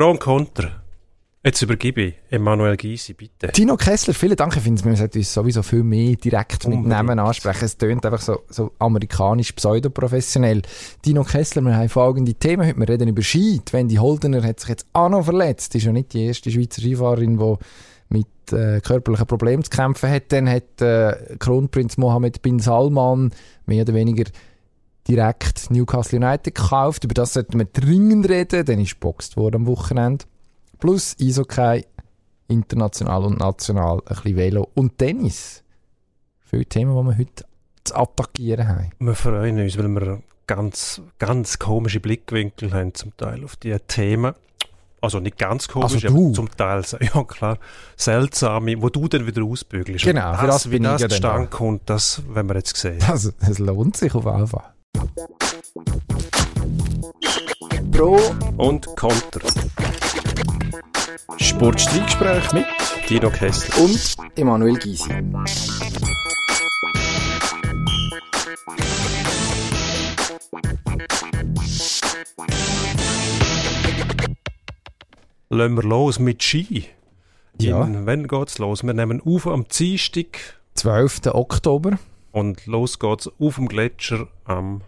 Pro und Contra. Jetzt übergebe ich Emanuel Gysi, bitte. Tino Kessler, vielen Dank. Ich finde, wir sollten uns sowieso viel mehr direkt mit Unbedingt. Namen ansprechen. Es tönt einfach so, so amerikanisch pseudoprofessionell. Tino Kessler, wir haben folgende Themen heute. Wir reden über Ski. Die Wendy Holdener hat sich jetzt auch noch verletzt. Ist ja nicht die erste Schweizer Skifahrerin, die mit äh, körperlichen Problemen zu kämpfen hat. Dann hat äh, Kronprinz Mohammed bin Salman mehr oder weniger direkt Newcastle United gekauft. Über das sollten wir dringend reden. Dann ist geboxt worden am Wochenende. Plus Eishockey, international und national, ein bisschen Velo und Tennis. Viele Themen, die wir heute zu attackieren haben. Wir freuen uns, weil wir ganz, ganz komische Blickwinkel haben zum Teil auf diese Themen. Also nicht ganz komisch, Also aber zum Teil, ja klar, seltsame, wo du dann wieder ausbügelst. Genau, Und für das wie bin ich das zustande kommt, das werden wir jetzt sehen. Also, es lohnt sich auf jeden Fall. Pro und Contra. Sportstreitgespräch mit Dino Kessler. und Emanuel Gysi. Lassen wir los mit Ski. Ja. In, wann geht's los? Wir nehmen auf am Dienstag 12. Oktober, und los geht's auf dem Gletscher am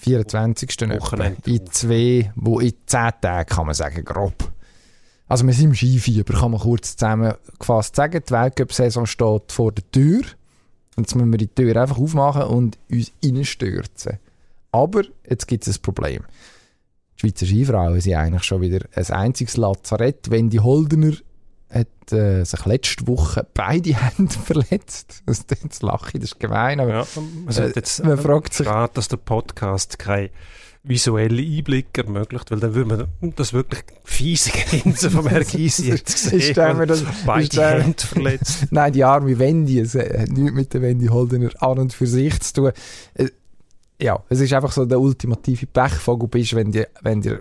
24. Wochenende. In zwei, wo in 10 Tagen kann man sagen, grob. Also wir sind im Skifieber, kann man kurz zusammengefasst sagen. Die Weltcup-Saison steht vor der Tür. Und jetzt müssen wir die Tür einfach aufmachen und uns reinstürzen. Aber jetzt gibt es ein Problem. Die Schweizer Skifrauen sind eigentlich schon wieder ein einziges Lazarett. Wenn die Holdener hat äh, sich letzte Woche beide Hände verletzt. Das ist jetzt lache ich, das ist gemein, aber Ja, man, sollte jetzt, Äh, man fragt sich- schade, dass der Podcast keinen visuellen Einblick ermöglicht, weil dann würde man das wirklich fiese Grinsen vom Herrn Gysi jetzt sehen. Das- beide Hände verletzt. Nein, die arme Wendy, es äh, hat nichts mit der Wendy Holdener an und für sich zu tun. Äh, ja, es ist einfach so der ultimative Pechvogel bist, wenn dir, wenn äh,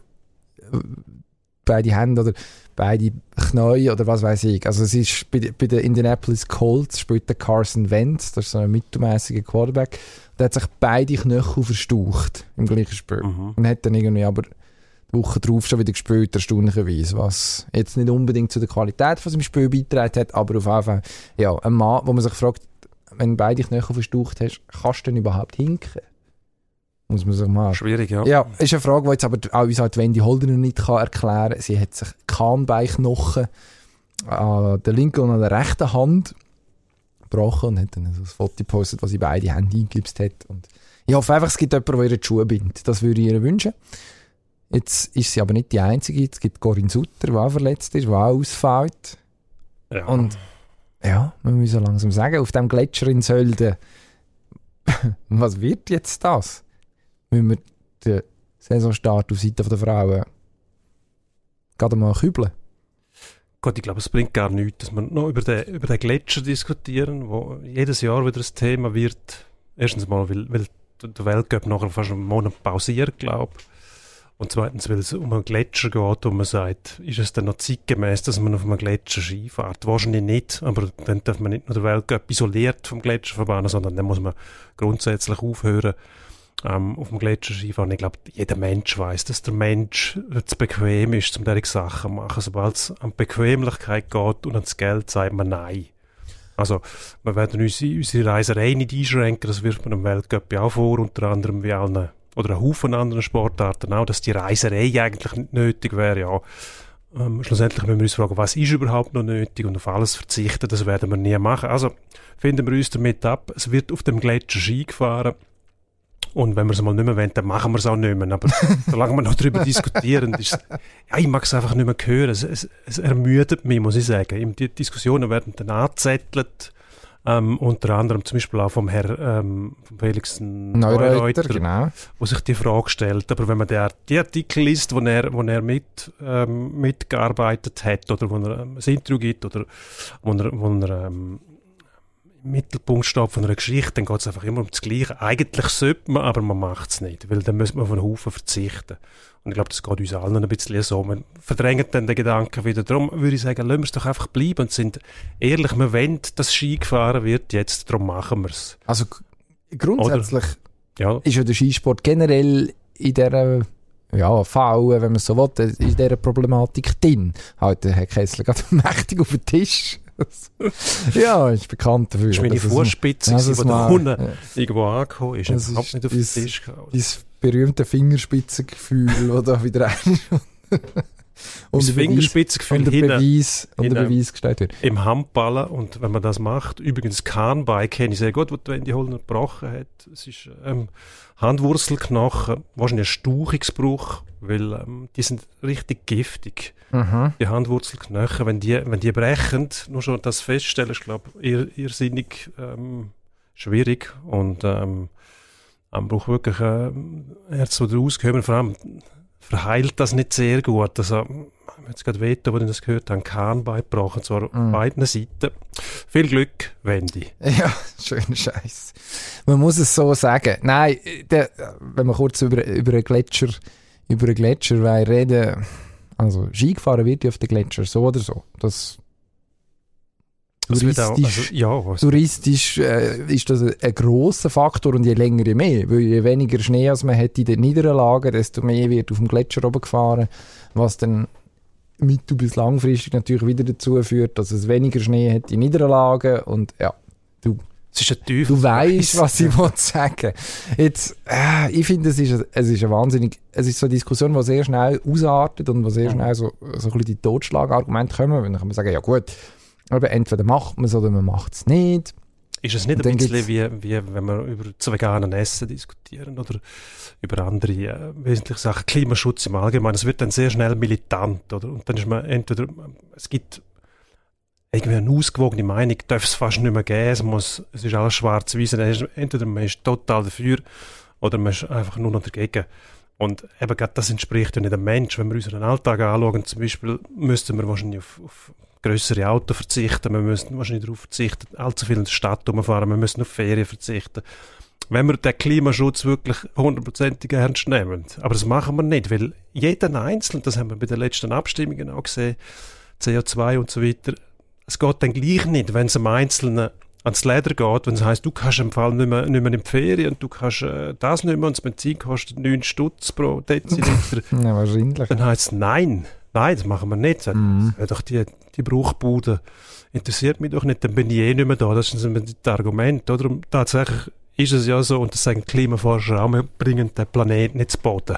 beide Hände oder beide Knie oder was weiß ich. Also es ist bei, bei den Indianapolis Colts spielt der Carson Wentz, das ist so ein mittelmäßiger Quarterback, der hat sich beide Knöchel verstaucht im gleichen Spiel. Mhm. Und hat dann irgendwie aber die Woche drauf schon wieder gespielt, erstaunlicherweise. Was jetzt nicht unbedingt zu der Qualität von seinem Spiel beigetragen hat, aber auf jeden Fall, ja, ein Mann, wo man sich fragt, wenn beide Knöchel verstaucht hast, kannst du denn überhaupt hinken? Muss man sich mal... Schwierig, ja. Ja, ist eine Frage, die jetzt aber auch uns halt Wendy Holdener nicht kann erklären kann. Sie hat sich Kahnbeinknochen an der linken und an der rechten Hand gebrochen und hat dann so ein Foto gepostet, was sie beide Hände eingegipst hat. Und ich hoffe einfach, es gibt jemanden, der ihre Schuhe bindet. Das würde ich ihr wünschen. Jetzt ist sie aber nicht die Einzige. Es gibt Corinne Sutter, die auch verletzt ist, die auch ausfällt. Ja. Und ja, wir müssen langsam sagen, auf dem Gletscher in Sölden, was wird jetzt das? Müssen wir den Saisonstart auf Seite der Frauen gerade mal kübeln? Gott, ich glaube, es bringt gar nichts, dass wir noch über den, über den Gletscher diskutieren, wo jedes Jahr wieder ein Thema wird. Erstens mal, weil, weil der Weltcup nachher fast einen Monat pausiert, glaube ich. Und zweitens, weil es um einen Gletscher geht und man sagt, ist es dann noch zeitgemäß, dass man auf einem Gletscher Ski fährt? Wahrscheinlich nicht, aber dann darf man nicht nur den Weltcup isoliert vom Gletscher verbannen, sondern dann muss man grundsätzlich aufhören, ähm, auf dem Gletscher Skifahren. Ich glaube, jeder Mensch weiß, dass der Mensch zu bequem ist, um solche Sachen zu machen. Sobald es an Bequemlichkeit geht und ans Geld, sagt man Nein. Also, wir werden unsere, unsere Reiserei nicht einschränken, das wirft man im Weltcup auch vor, unter anderem wie allen, oder ein Haufen anderen Sportarten auch, dass die Reiserei eigentlich nicht nötig wäre, ja. Ähm, schlussendlich müssen wir uns fragen, was ist überhaupt noch nötig und auf alles verzichten, das werden wir nie machen. Also, finden wir uns damit ab, es wird auf dem Gletscher Ski gefahren, und wenn wir es mal nicht mehr wollen, dann machen wir es auch nicht mehr. Aber solange wir noch darüber diskutieren, ist ja, ich mag es einfach nicht mehr hören. Es, es, es ermüdet mich, muss ich sagen. Die Diskussionen werden dann angezettelt. Ähm, unter anderem zum Beispiel auch vom Herrn ähm, vom Felix Neureuter, Neureuter, genau. wo sich die Frage stellt. Aber wenn man der, die Artikel liest, wo er, wo er mit, ähm, mitgearbeitet hat oder wo er ähm, ein Interview gibt oder wo er, wo er ähm, im Mittelpunkt steht von einer Geschichte, dann geht es einfach immer um das Gleiche. Eigentlich sollte man, aber man macht es nicht, weil dann müssen wir auf einen Haufen verzichten. Und ich glaube, das geht uns allen ein bisschen so. Man verdrängt dann den Gedanken wieder. Darum würde ich sagen, lassen wir es doch einfach bleiben und sind ehrlich, wir wollen, dass Ski gefahren wird jetzt, darum machen wir es. Also grundsätzlich Ja, ist ja der Skisport generell in dieser ja, Fallen, wenn man so will, in dieser Problematik drin. Halt, der Herr Kessler geht mächtig auf den Tisch. Ja, ist bekannt dafür. Das ist meine dass die da mal- unten ja. irgendwo angekommen ist. Das überhaupt nicht auf den Tisch gehauen. Dieses berühmte Fingerspitzengefühl, das da wieder ein Und das der Beweis- Fingerspitzengefühl und der Beweis, und der Beweis gestellt wird. im Handballen und wenn man das macht, übrigens Kahnbein kenne ich sehr gut, die Wendy Hollner gebrochen hat. Es ist ähm, Handwurzelknochen, wahrscheinlich ein Stauchungsbruch, weil ähm, die sind richtig giftig. Mhm. Die Handwurzelknochen, wenn die, wenn die brechen, nur schon das feststellen, ist glaube ich ir irrsinnig ähm, schwierig und ähm, man braucht wirklich ähm, Ärzte, die rauskommen, vor allem verheilt das nicht sehr gut. Also, ich habe jetzt gerade Veto, wo ich das gehört habe, Kahnbein gebrochen, zwar auf Mhm. beiden Seiten. Viel Glück, Wendy. Ja, schöner Scheiß. Man muss es so sagen. Nein, der, wenn man kurz über, über einen Gletscher, über einen Gletscher reden, also Ski gefahren wird ja auf den Gletscher, so oder so. Das Wird auch, touristisch, also, ja, touristisch äh, ist das ein, grosser Faktor und je länger, je mehr. Weil je weniger Schnee als man hat in den Niederlagen, desto mehr wird auf dem Gletscher oben gefahren, was dann mittel- bis langfristig natürlich wieder dazu führt, dass es weniger Schnee hat in Niederlagen und ja, es ist ein Teufel. Du weißt, was ich will sagen. Jetzt, äh, ich finde, es ist, es ist eine wahnsinnig, es ist so eine Diskussion, die sehr schnell ausartet und wo sehr schnell so, so ein bisschen die Totschlagargumente kommen. Und dann kann man sagen, ja gut, aber entweder macht man es oder man macht es nicht. Ist es nicht ein bisschen wie, wie wenn wir über das vegane Essen diskutieren oder über andere äh, wesentliche Sachen, Klimaschutz im Allgemeinen, es wird dann sehr schnell militant, oder? Und dann ist man entweder, es gibt irgendwie eine ausgewogene Meinung, darf es fast nicht mehr geben, es, muss, es ist alles schwarz-weiß, entweder man ist total dafür oder man ist einfach nur noch dagegen. Und eben gerade das entspricht ja nicht dem Mensch. Wenn wir unseren Alltag anschauen, zum Beispiel, müssten wir wahrscheinlich auf, auf größere Autos verzichten, wir müssen wahrscheinlich darauf verzichten, allzu viel in der Stadt rumfahren, wir müssen auf Ferien verzichten. Wenn wir den Klimaschutz wirklich hundertprozentig ernst nehmen. Aber das machen wir nicht, weil jeder Einzelne, das haben wir bei den letzten Abstimmungen auch gesehen, CO2 und so weiter, es geht dann gleich nicht, wenn es einem Einzelnen ans Leder geht, wenn es heisst, du kannst im Fall nicht mehr, nicht mehr in die Ferien und du kannst äh, das nicht mehr und das Benzin kostet 9 Stutz pro Deziliter, Ja, wahrscheinlich. dann heisst es nein, nein, das machen wir nicht. Mhm. ja, doch die, die Bruchbude interessiert mich doch nicht, dann bin ich eh nicht mehr da. Das sind das Argument, oder? Und tatsächlich ist es ja so, und das sagen Klimaforscher auch, wir bringen den Planeten nicht zu Boden.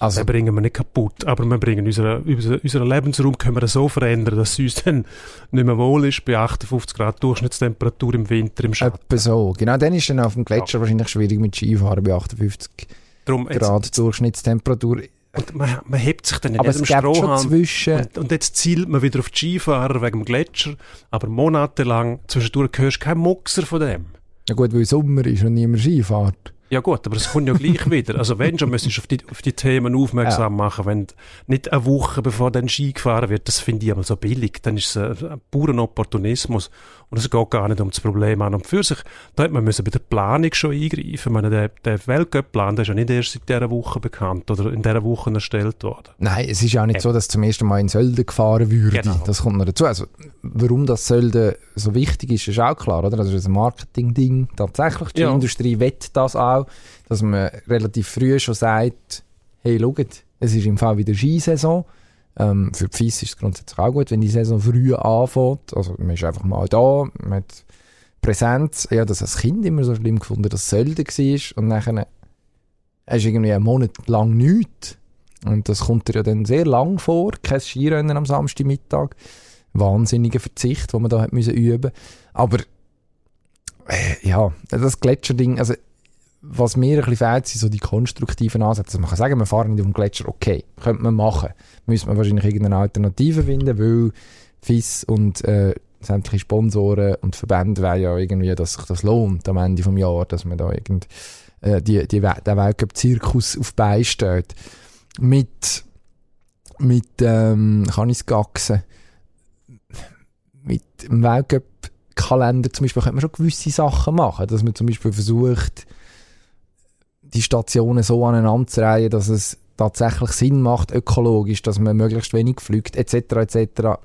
Also, Den bringen wir nicht kaputt, aber wir bringen unseren, unseren, Lebensraum können wir so verändern, dass es uns dann nicht mehr wohl ist bei 58 Grad Durchschnittstemperatur im Winter im Schatten. etwa so. Genau, dann ist dann auf dem Gletscher wahrscheinlich schwierig mit Skifahren bei 58 Darum jetzt, Grad Durchschnittstemperatur. Und man, man hebt sich dann in Aber jedem Strohhalm zwischen... Und, und jetzt zielt man wieder auf die Skifahrer wegen dem Gletscher, aber monatelang zwischendurch hörst du keinen Muxer von dem. Ja gut, weil Sommer ist und niemand Skifahrt. Ja gut, aber es kommt ja gleich wieder. Also wenn schon, müsstest du auf die, auf die Themen aufmerksam machen. Wenn nicht eine Woche bevor dann Ski gefahren wird, das finde ich aber so billig. Dann ist es ein, purer Opportunismus. Und es geht gar nicht um das Problem an und für sich. Da hätte man müssen bei der Planung schon eingreifen. Ich meine, der, der Weltcup-Plan, der ist ja nicht erst seit dieser Woche bekannt oder in dieser Woche erstellt worden. Nein, es ist ja auch nicht so, dass zum ersten Mal in Sölden gefahren würde. Genau. Das kommt noch dazu. Also, warum das Sölden so wichtig ist, ist auch klar, oder? Das ist ein Marketing-Ding. Tatsächlich, die Ja. Industrie wett das auch, dass man relativ früh schon sagt, hey, schaut, es ist im Fall wieder Skisaison. Ähm, für die FIS ist es grundsätzlich auch gut, wenn die Saison früh anfängt. Also, man ist einfach mal da, man hat Präsenz. Habe das als Kind immer so schlimm gefunden, dass es Sölden war und nachher ist irgendwie einen Monat lang nichts. Und das kommt dir ja dann sehr lang vor, kein Skirennen am Samstagmittag. Wahnsinniger Verzicht, den man da hat müssen üben Aber äh, ja, das Gletscherding, also was mir ein bisschen fehlt, sind so die konstruktiven Ansätze. Also man kann sagen, wir fahren nicht um den Gletscher, okay, könnte man machen. Müsste man wahrscheinlich irgendeine Alternative finden, weil FIS und äh, sämtliche Sponsoren und Verbände wollen ja irgendwie, dass sich das lohnt am Ende des Jahres, dass man da irgend äh, die, die, den Weltcup-Zirkus auf die Beine stellt. Mit, mit ähm, kann ich es gaxen, mit dem Weltcup-Kalender zum Beispiel könnte man schon gewisse Sachen machen, dass man zum Beispiel versucht, die Stationen so aneinander zu reihen, dass es tatsächlich Sinn macht, ökologisch, dass man möglichst wenig fliegt, etc., etc.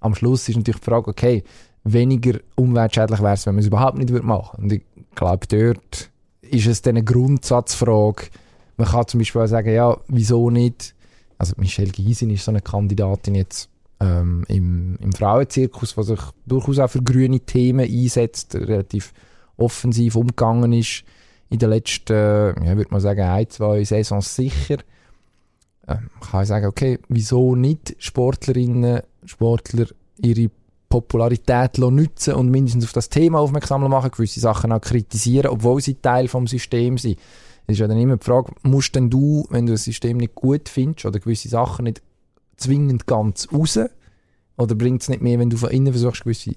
Am Schluss ist natürlich die Frage, okay, weniger umweltschädlich wäre es, wenn man es überhaupt nicht würde machen Und ich glaube, dort ist es dann eine Grundsatzfrage, man kann zum Beispiel auch sagen, ja, wieso nicht, also Michelle Gysin ist so eine Kandidatin jetzt ähm, im, im Frauenzirkus, die sich durchaus auch für grüne Themen einsetzt, relativ offensiv umgegangen ist in den letzten, ja, würde man sagen, ein, zwei Saisons sicher. Ähm, kann ich sagen, okay, wieso nicht Sportlerinnen, Sportler ihre Popularität nutzen und mindestens auf das Thema aufmerksam machen, gewisse Sachen auch kritisieren, obwohl sie Teil vom System sind. Es ist ja dann immer die Frage, musst denn du, wenn du das System nicht gut findest oder gewisse Sachen nicht zwingend ganz raus, oder bringt es nicht mehr, wenn du von innen versuchst, gewisse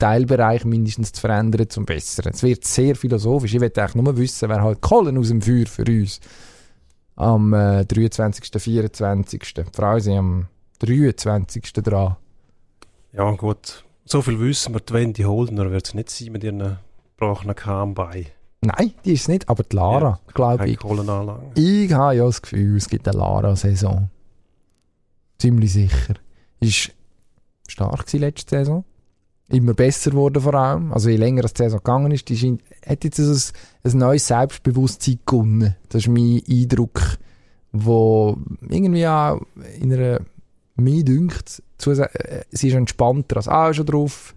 Teilbereiche mindestens zu verändern zum Besseren? Es wird sehr philosophisch. Ich möchte eigentlich nur wissen, wer halt Kohlen aus dem Feuer für uns am äh, 23., 24. Die Frauen sind am 23. dran. Ja, gut. So viel wissen wir, die Wendy Holdner wird es nicht sein mit ihren gebrochenen Kamm bei. Nein, die ist es nicht, aber die Lara, Ja, glaube ich. Ich habe ja das Gefühl, es gibt eine Lara-Saison. Ziemlich sicher. Ist stark gewesen letzte Saison. Immer besser geworden vor allem. Also je länger das Saison gegangen ist, die scheint, hat jetzt ein, ein neues Selbstbewusstsein gewonnen. Das ist mein Eindruck, wo irgendwie auch in einer, mir dünkt, äh, sie ist entspannter als auch schon drauf.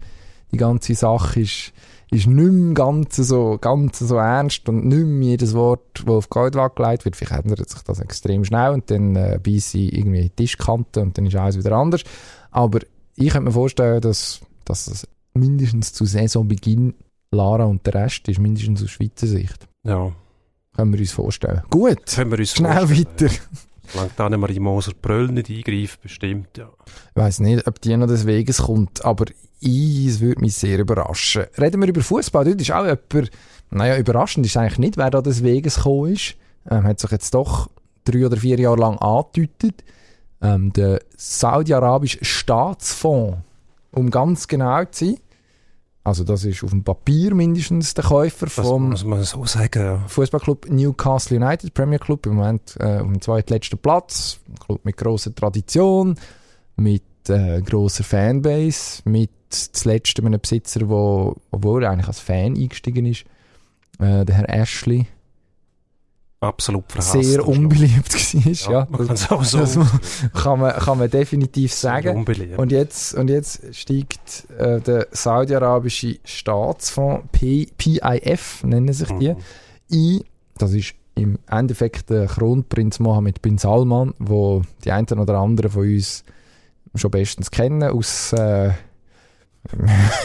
Die ganze Sache ist, ist nicht mehr ganz so, ganz so ernst und nicht mehr jedes Wort, das auf Goldwaage gelegt wird. Vielleicht ändert sich das extrem schnell und dann äh, beißt sie irgendwie die Tischkante und dann ist alles wieder anders. Aber ich könnte mir vorstellen, dass, dass es mindestens zu Saisonbeginn Lara und der Rest ist, mindestens aus Schweizer Sicht. Ja, Können wir uns vorstellen. Gut, können wir uns schnell vorstellen. weiter. Solange da nicht Marie Moser Pröll nicht eingreift, bestimmt, ja. Ich weiss nicht, ob die noch des Weges kommt, aber ich, es würde mich sehr überraschen. Reden wir über Fußball. Dort ist auch jemand, naja, überraschend ist eigentlich nicht, wer da des Weges gekommen ist. Ähm, hat sich jetzt doch drei oder vier Jahre lang angedeutet. Ähm, der Saudi-Arabische Staatsfonds, um ganz genau zu sein. Also das ist auf dem Papier mindestens der Käufer Das vom muss man so sagen, ja. Fußballclub Newcastle United, Premier Club, im Moment äh, auf dem zweitletzten Platz. Ein Club mit grosser Tradition, mit äh, grosser Fanbase, mit zuletzt einem Besitzer, wo, obwohl er eigentlich als Fan eingestiegen ist, äh, der Herr Ashley, Absolut verhasst. sehr unbeliebt war. Ja, man kann es auch so das kann, man, kann man definitiv sagen. unbeliebt. Und jetzt, und jetzt steigt äh, der saudi-arabische Staatsfonds, P PIF nennen sich die, Mhm. ein. Das ist im Endeffekt der Kronprinz Mohammed bin Salman, wo die einen oder anderen von uns schon bestens kennen, aus, äh,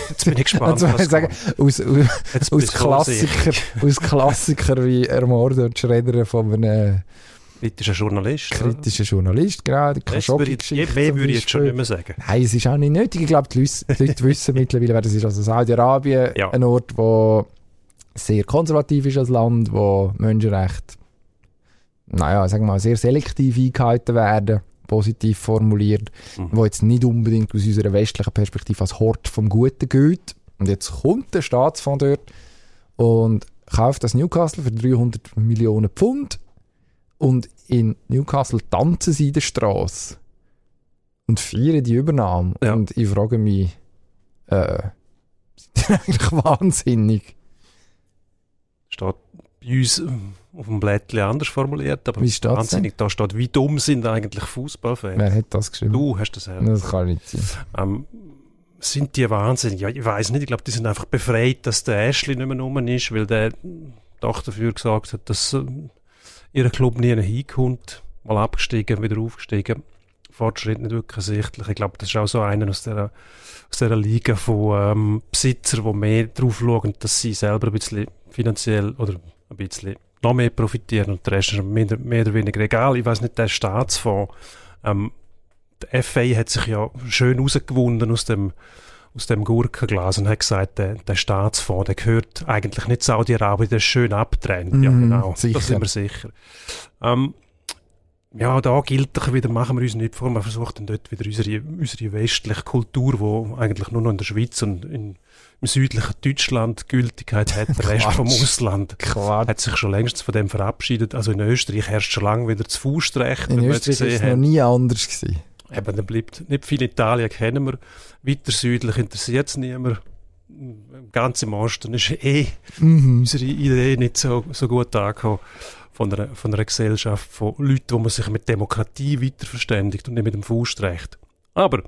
Jetzt bin ich gespannt. also, sagen, aus, aus, aus. Klassiker, aus Klassiker wie Ermorden und Schreddern von einem Kritischer Journalist. oder? kritischen Journalist, genau, die Khashoggi-Geschichte mehr würde ich jetzt schon nicht mehr sagen. Nein, es ist auch nicht nötig. Ich glaube, die Leute, die Leute wissen mittlerweile, wer das ist. Also Saudi-Arabien, Ja. ein Ort, wo sehr konservativ ist als Land, wo Menschenrechte, naja, sagen wir mal, sehr selektiv eingehalten werden, positiv formuliert, Mhm. wo jetzt nicht unbedingt aus unserer westlichen Perspektive als Hort vom Guten gilt. Und jetzt kommt der Staatsfonds dort und kauft das Newcastle für 300 Millionen Pfund und in Newcastle tanzen sie in der Straße und feiern die Übernahme. Ja. Und ich frage mich, äh, sind die eigentlich wahnsinnig? Steht bei uns auf dem Blättchen anders formuliert, aber Wie wahnsinnig, da steht, wie dumm sind eigentlich Fußballfans. Wer hat das geschrieben? Du hast das her. Das kann nicht sein. Ähm, sind die wahnsinnig? Ja, ich weiß nicht. Ich glaube, die sind einfach befreit, dass der Ashley nicht mehr rum ist, weil der doch dafür gesagt hat, dass äh, ihr Club nie hinkommt. Mal abgestiegen, wieder aufgestiegen. Fortschritt nicht wirklich ersichtlich. Ich glaube, das ist auch so einer aus dieser, aus dieser Liga von ähm, Besitzern, die mehr drauf schauen, dass sie selber ein bisschen finanziell oder ein bisschen noch mehr profitieren und der Rest ist mehr, mehr oder weniger egal. Ich weiß nicht, der Staatsfonds, ähm, der FA hat sich ja schön rausgewunden aus dem, aus dem Gurkenglas und hat gesagt, der, der Staatsfonds, der gehört eigentlich nicht Saudi-Arabien, der ist schön abgetrennt. ja, Mhm, genau. sicher. Da sind wir sicher. Ähm, ja, da gilt doch wieder, machen wir uns nicht vor, man versucht dann dort wieder unsere, unsere westliche Kultur, die eigentlich nur noch in der Schweiz und in, im südlichen Deutschland Gültigkeit hat, der Rest vom Quatsch. Ausland Klar. hat sich schon längst von dem verabschiedet. Also in Österreich herrscht schon lange wieder das Faustrecht, In Österreich war es noch nie anders. Gewesen. Eben, dann bleibt nicht viel Italien kennen wir. Weiter südlich interessiert es niemand. Ganz im Osten ist eh Mhm. unsere Idee nicht so, so gut angekommen. Von einer, von einer Gesellschaft, von Leuten, wo man sich mit Demokratie weiter verständigt und nicht mit dem Fuß recht. Aber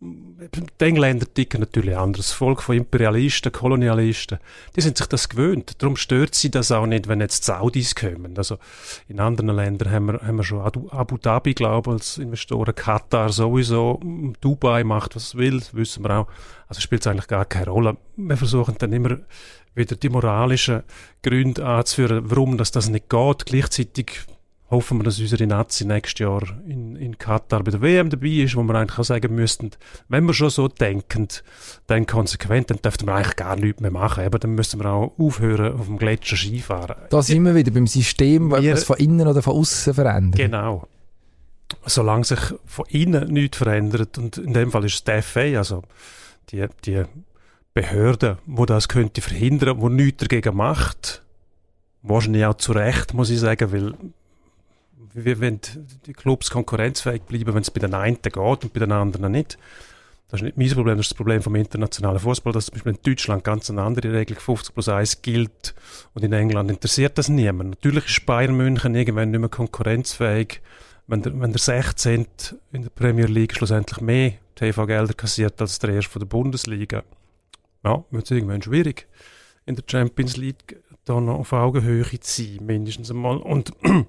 die Engländer ticken natürlich anders. Volk von Imperialisten, Kolonialisten, die sind sich das gewöhnt. Darum stört sie das auch nicht, wenn jetzt Saudis kommen. Also in anderen Ländern haben wir, haben wir schon Abu Dhabi, glaube ich, als Investoren, Katar sowieso, Dubai macht, was will, wissen wir auch. Also spielt es eigentlich gar keine Rolle. Wir versuchen dann immer wieder die moralischen Gründe anzuführen, warum das, das nicht geht. Gleichzeitig hoffen wir, dass unsere Nazi nächstes Jahr in, in Katar bei der WM dabei ist, wo wir eigentlich auch sagen müssten, wenn wir schon so denken, dann konsequent, dann dürften wir eigentlich gar nichts mehr machen. Aber dann müssen wir auch aufhören, auf dem Gletscher Skifahren. Da sind wir wieder beim System, wir, was von innen oder von außen verändert. Genau. Solange sich von innen nichts verändert, und in dem Fall ist es die FA, also die, die Behörde, wo das könnte verhindern, wo nichts dagegen macht, wahrscheinlich auch zu Recht, muss ich sagen, weil wie wenn die Clubs konkurrenzfähig bleiben, wenn es bei den einen geht und bei den anderen nicht. Das ist nicht mein Problem, das ist das Problem vom internationalen Fußball, dass zum Beispiel in Deutschland ganz eine andere Regel 50 plus 1 gilt und in England interessiert das niemand. Natürlich ist Bayern München irgendwann nicht mehr konkurrenzfähig, wenn der, wenn der 16. in der Premier League schlussendlich mehr TV-Gelder kassiert als der erste von der Bundesliga. Ja, wird es irgendwann schwierig, in der Champions League da noch auf Augenhöhe zu sein, mindestens einmal. Und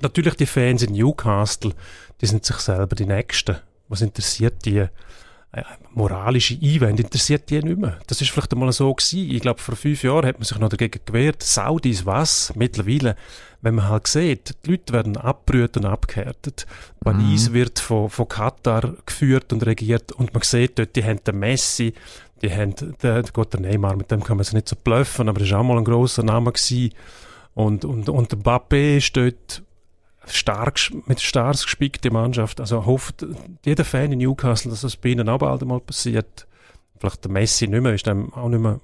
Natürlich die Fans in Newcastle, die sind sich selber die Nächsten. Was interessiert die? Äh, moralische Einwände interessiert die nicht mehr. Das ist vielleicht einmal so gewesen. Ich glaube, vor fünf Jahren hat man sich noch dagegen gewehrt. Saudis was? Mittlerweile, wenn man halt sieht, die Leute werden abgerührt und abgehärtet. Paris mhm. wird von, von Katar geführt und regiert und man sieht dort, die haben den Messi, die haben, den, Gott, der Neymar, mit dem kann man sich nicht so bluffen, aber das war auch mal ein grosser Name gewesen. Und, und, und der Mbappé dort stark, mit Stars gespickte Mannschaft. Also hofft jeder Fan in Newcastle, dass das bei ihnen auch bald mal passiert. Vielleicht der Messi nicht mehr, ist dem auch nicht mehr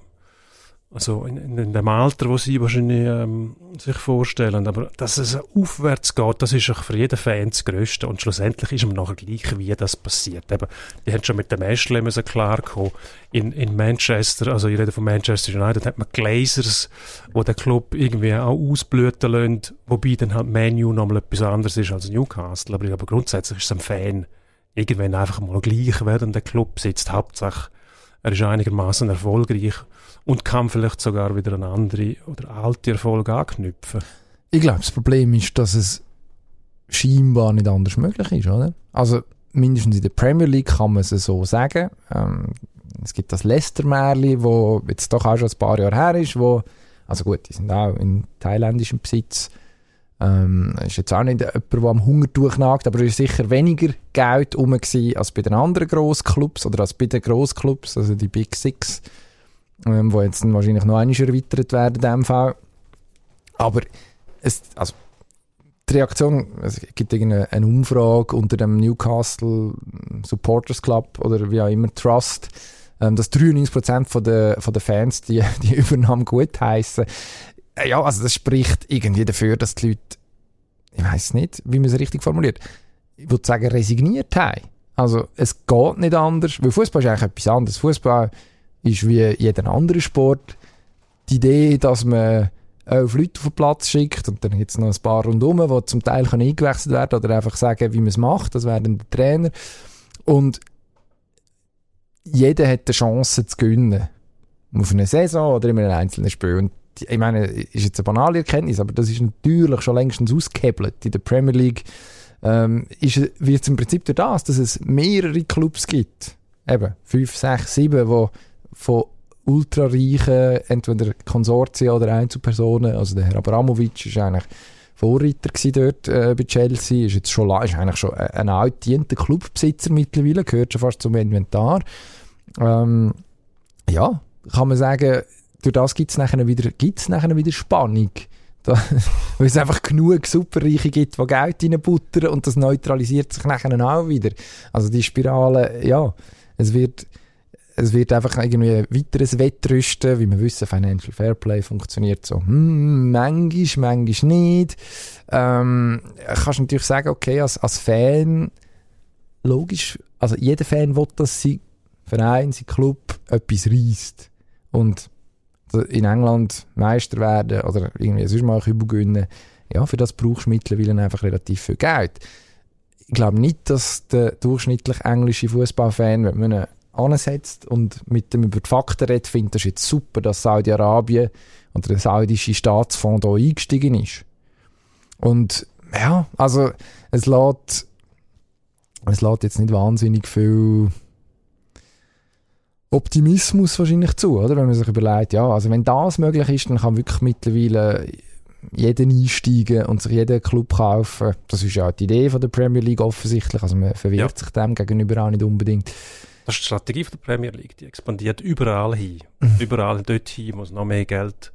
also in, in, dem Alter, wo sie wahrscheinlich ähm, sich vorstellen. Aber dass es aufwärts geht, das ist für jeden Fan das Größte. Und schlussendlich ist man nachher gleich, wie das passiert. Eben, die haben schon mit dem Ashley müssen klarkommen. In, in Manchester, also ich rede von Manchester United, hat man Glazers, wo der Club irgendwie auch ausblüten lassen, wobei dann halt Menu nochmal etwas anderes ist als Newcastle. Aber, aber grundsätzlich ist es ein Fan irgendwann einfach mal gleich, wer der Club sitzt. Hauptsache, er ist einigermaßen erfolgreich und kann vielleicht sogar wieder an andere oder alte Erfolge anknüpfen. Ich glaube, das Problem ist, dass es scheinbar nicht anders möglich ist, oder? Also mindestens in der Premier League kann man es so sagen. Ähm, es gibt das Leicester-Märli, wo jetzt doch auch schon ein paar Jahre her ist, wo, also gut, die sind auch in thailändischem Besitz. Ähm, ist jetzt auch nicht jemand, der am Hungertuch nagt, aber es ist sicher weniger Geld rum als bei den anderen Grossclubs oder als bei den Grossclubs, also die Big Six ähm, wo jetzt wahrscheinlich noch einmal erweitert werden in dem Fall. Aber es, also die Reaktion, es gibt eine Umfrage unter dem Newcastle Supporters Club oder wie auch immer, Trust, ähm, dass 93% von der, von der Fans die, die Übernahme gut heißen. Äh, ja, also das spricht irgendwie dafür, dass die Leute, ich weiß nicht, wie man es richtig formuliert, ich würde sagen, resigniert haben. Also es geht nicht anders, weil Fußball ist eigentlich etwas anderes. Fußball ist wie jeder andere Sport. Die Idee, dass man elf Leute auf den Platz schickt und dann gibt es noch ein paar rundherum, die zum Teil können eingewechselt werden oder einfach sagen, wie man es macht, das wäre dann der Trainer. Und jeder hat die Chance zu gewinnen. Auf einer Saison oder in einem einzelnen Spiel. Und ich meine, ist jetzt eine banale Erkenntnis, aber das ist natürlich schon längstens ausgehebelt. In der Premier League ähm, wird es im Prinzip durch das, dass es mehrere Clubs gibt. Eben, fünf, sechs, sieben, die von ultrareichen, entweder Konsortien oder Einzelpersonen. Also der Herr Abramovic ist eigentlich Vorreiter dort äh, bei Chelsea, ist jetzt schon ist eigentlich schon ein altdienter Clubbesitzer mittlerweile, gehört schon fast zum Inventar. Ähm, ja, kann man sagen, durch das gibt es nachher wieder, gibt's nachher wieder Spannung. Da, weil es einfach genug Superreiche gibt, die Geld reinbuttern und das neutralisiert sich nachher auch wieder. Also die Spirale, ja, es wird es wird einfach irgendwie ein weiteres Wettrüsten, wie wir wissen, Financial Fairplay funktioniert so, hm, manchmal, manchmal nicht. Ähm, kannst natürlich sagen, okay, als, als Fan, logisch, also jeder Fan will, dass sein Verein, sein Club etwas reißt. Und in England Meister werden oder irgendwie sonst mal gewinnen, ja, für das brauchst du mittlerweile einfach relativ viel Geld. Ich glaube nicht, dass der durchschnittliche englische Fußballfan, wenn man ihn ansetzt und mit dem über die Fakten redet, findet, das jetzt super, dass Saudi-Arabien oder der saudische Staatsfonds da eingestiegen ist. Und ja, also es lädt, es lädt jetzt nicht wahnsinnig viel Optimismus wahrscheinlich zu, oder? Wenn man sich überlegt, ja, also wenn das möglich ist, dann kann wirklich mittlerweile jeder einsteigen und sich jeden Club kaufen. Das ist ja auch die Idee von der Premier League offensichtlich. Also man verwehrt ja. sich dem gegenüber auch nicht unbedingt. Das ist die Strategie von der Premier League. Die expandiert überall hin. Mhm. Überall dort hin, wo es noch mehr Geld